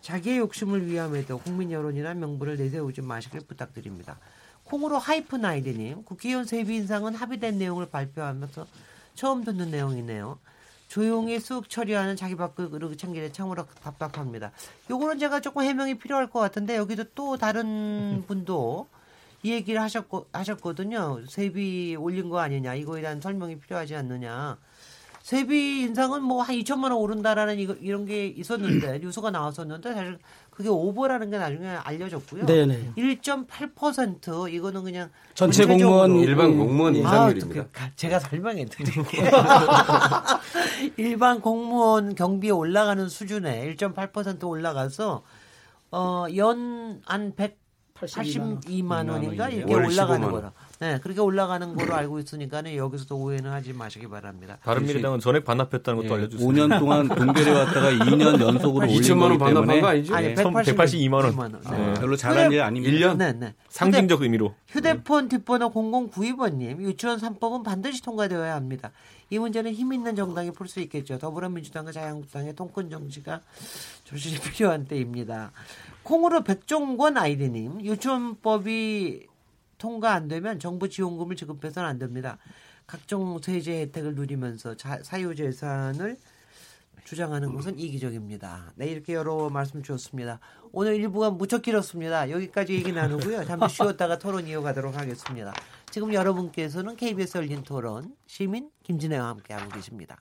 자기의 욕심을 위함에도 국민 여론이란 명분을 내세우지 마시길 부탁드립니다. 콩으로 하이프 아이디님 국회의원 세비 인상은 합의된 내용을 발표하면서 처음 듣는 내용이네요. 조용히 쑥 처리하는 자기 밥그릇 챙기는 참으로 답답합니다. 요거는 제가 조금 해명이 필요할 것 같은데 여기도 또 다른 분도 이 얘기를 하셨고, 하셨거든요. 세비 올린 거 아니냐. 이거에 대한 설명이 필요하지 않느냐. 세비 인상은 뭐 한 2천만 원 오른다라는 이거, 이런 게 있었는데 뉴스가 나왔었는데 사실 그게 오버라는 게 나중에 알려졌고요. 네네. 1.8% 이거는 그냥 전체 전체적으로 공무원 일반 음, 공무원 예. 인상률입니다. 아, 제가 설명해 드릴게요. 일반 공무원 경비에 올라가는 수준에 1.8% 올라가서 어, 연한 182만 원인가 이렇게 월 올라가는 15만 원. 거라. 네, 그렇게 올라가는 거로 알고 있으니까는 여기서도 오해는 하지 마시기 바랍니다. 바른미래당은 전액 반납했다는 것도 예, 알려주세요. 5년 동안 동결해 왔다가 2년 연속으로 올린 2천만 원 반납한 거 아니죠? 아니, 예, 182만 원. 182만 아, 네. 별로 잘한 일 아닙니다. 1년? 네, 네. 상징적 의미로. 휴대폰 뒷번호 0092번님, 유치원 3법은 반드시 통과되어야 합니다. 이 문제는 힘 있는 정당이 풀 수 있겠죠. 더불어민주당과 자유한국당의 통 큰 정치가 절실히 필요한 때입니다. 콩으로 백종권 아이디님, 유치원법이 통과 안 되면 정부 지원금을 지급해서는 안 됩니다. 각종 세제 혜택을 누리면서 자, 사유재 산을 주장하는 것은 이기적입니다. 네, 이렇게 여러 말씀 주셨습니다. 오늘 일부가 무척 길었습니다. 여기까지 얘기 나누고요. 잠시 쉬었다가 토론 이어가도록 하겠습니다. 지금 여러분께서는 KBS 열린 토론 시민 김진애와 함께하고 계십니다.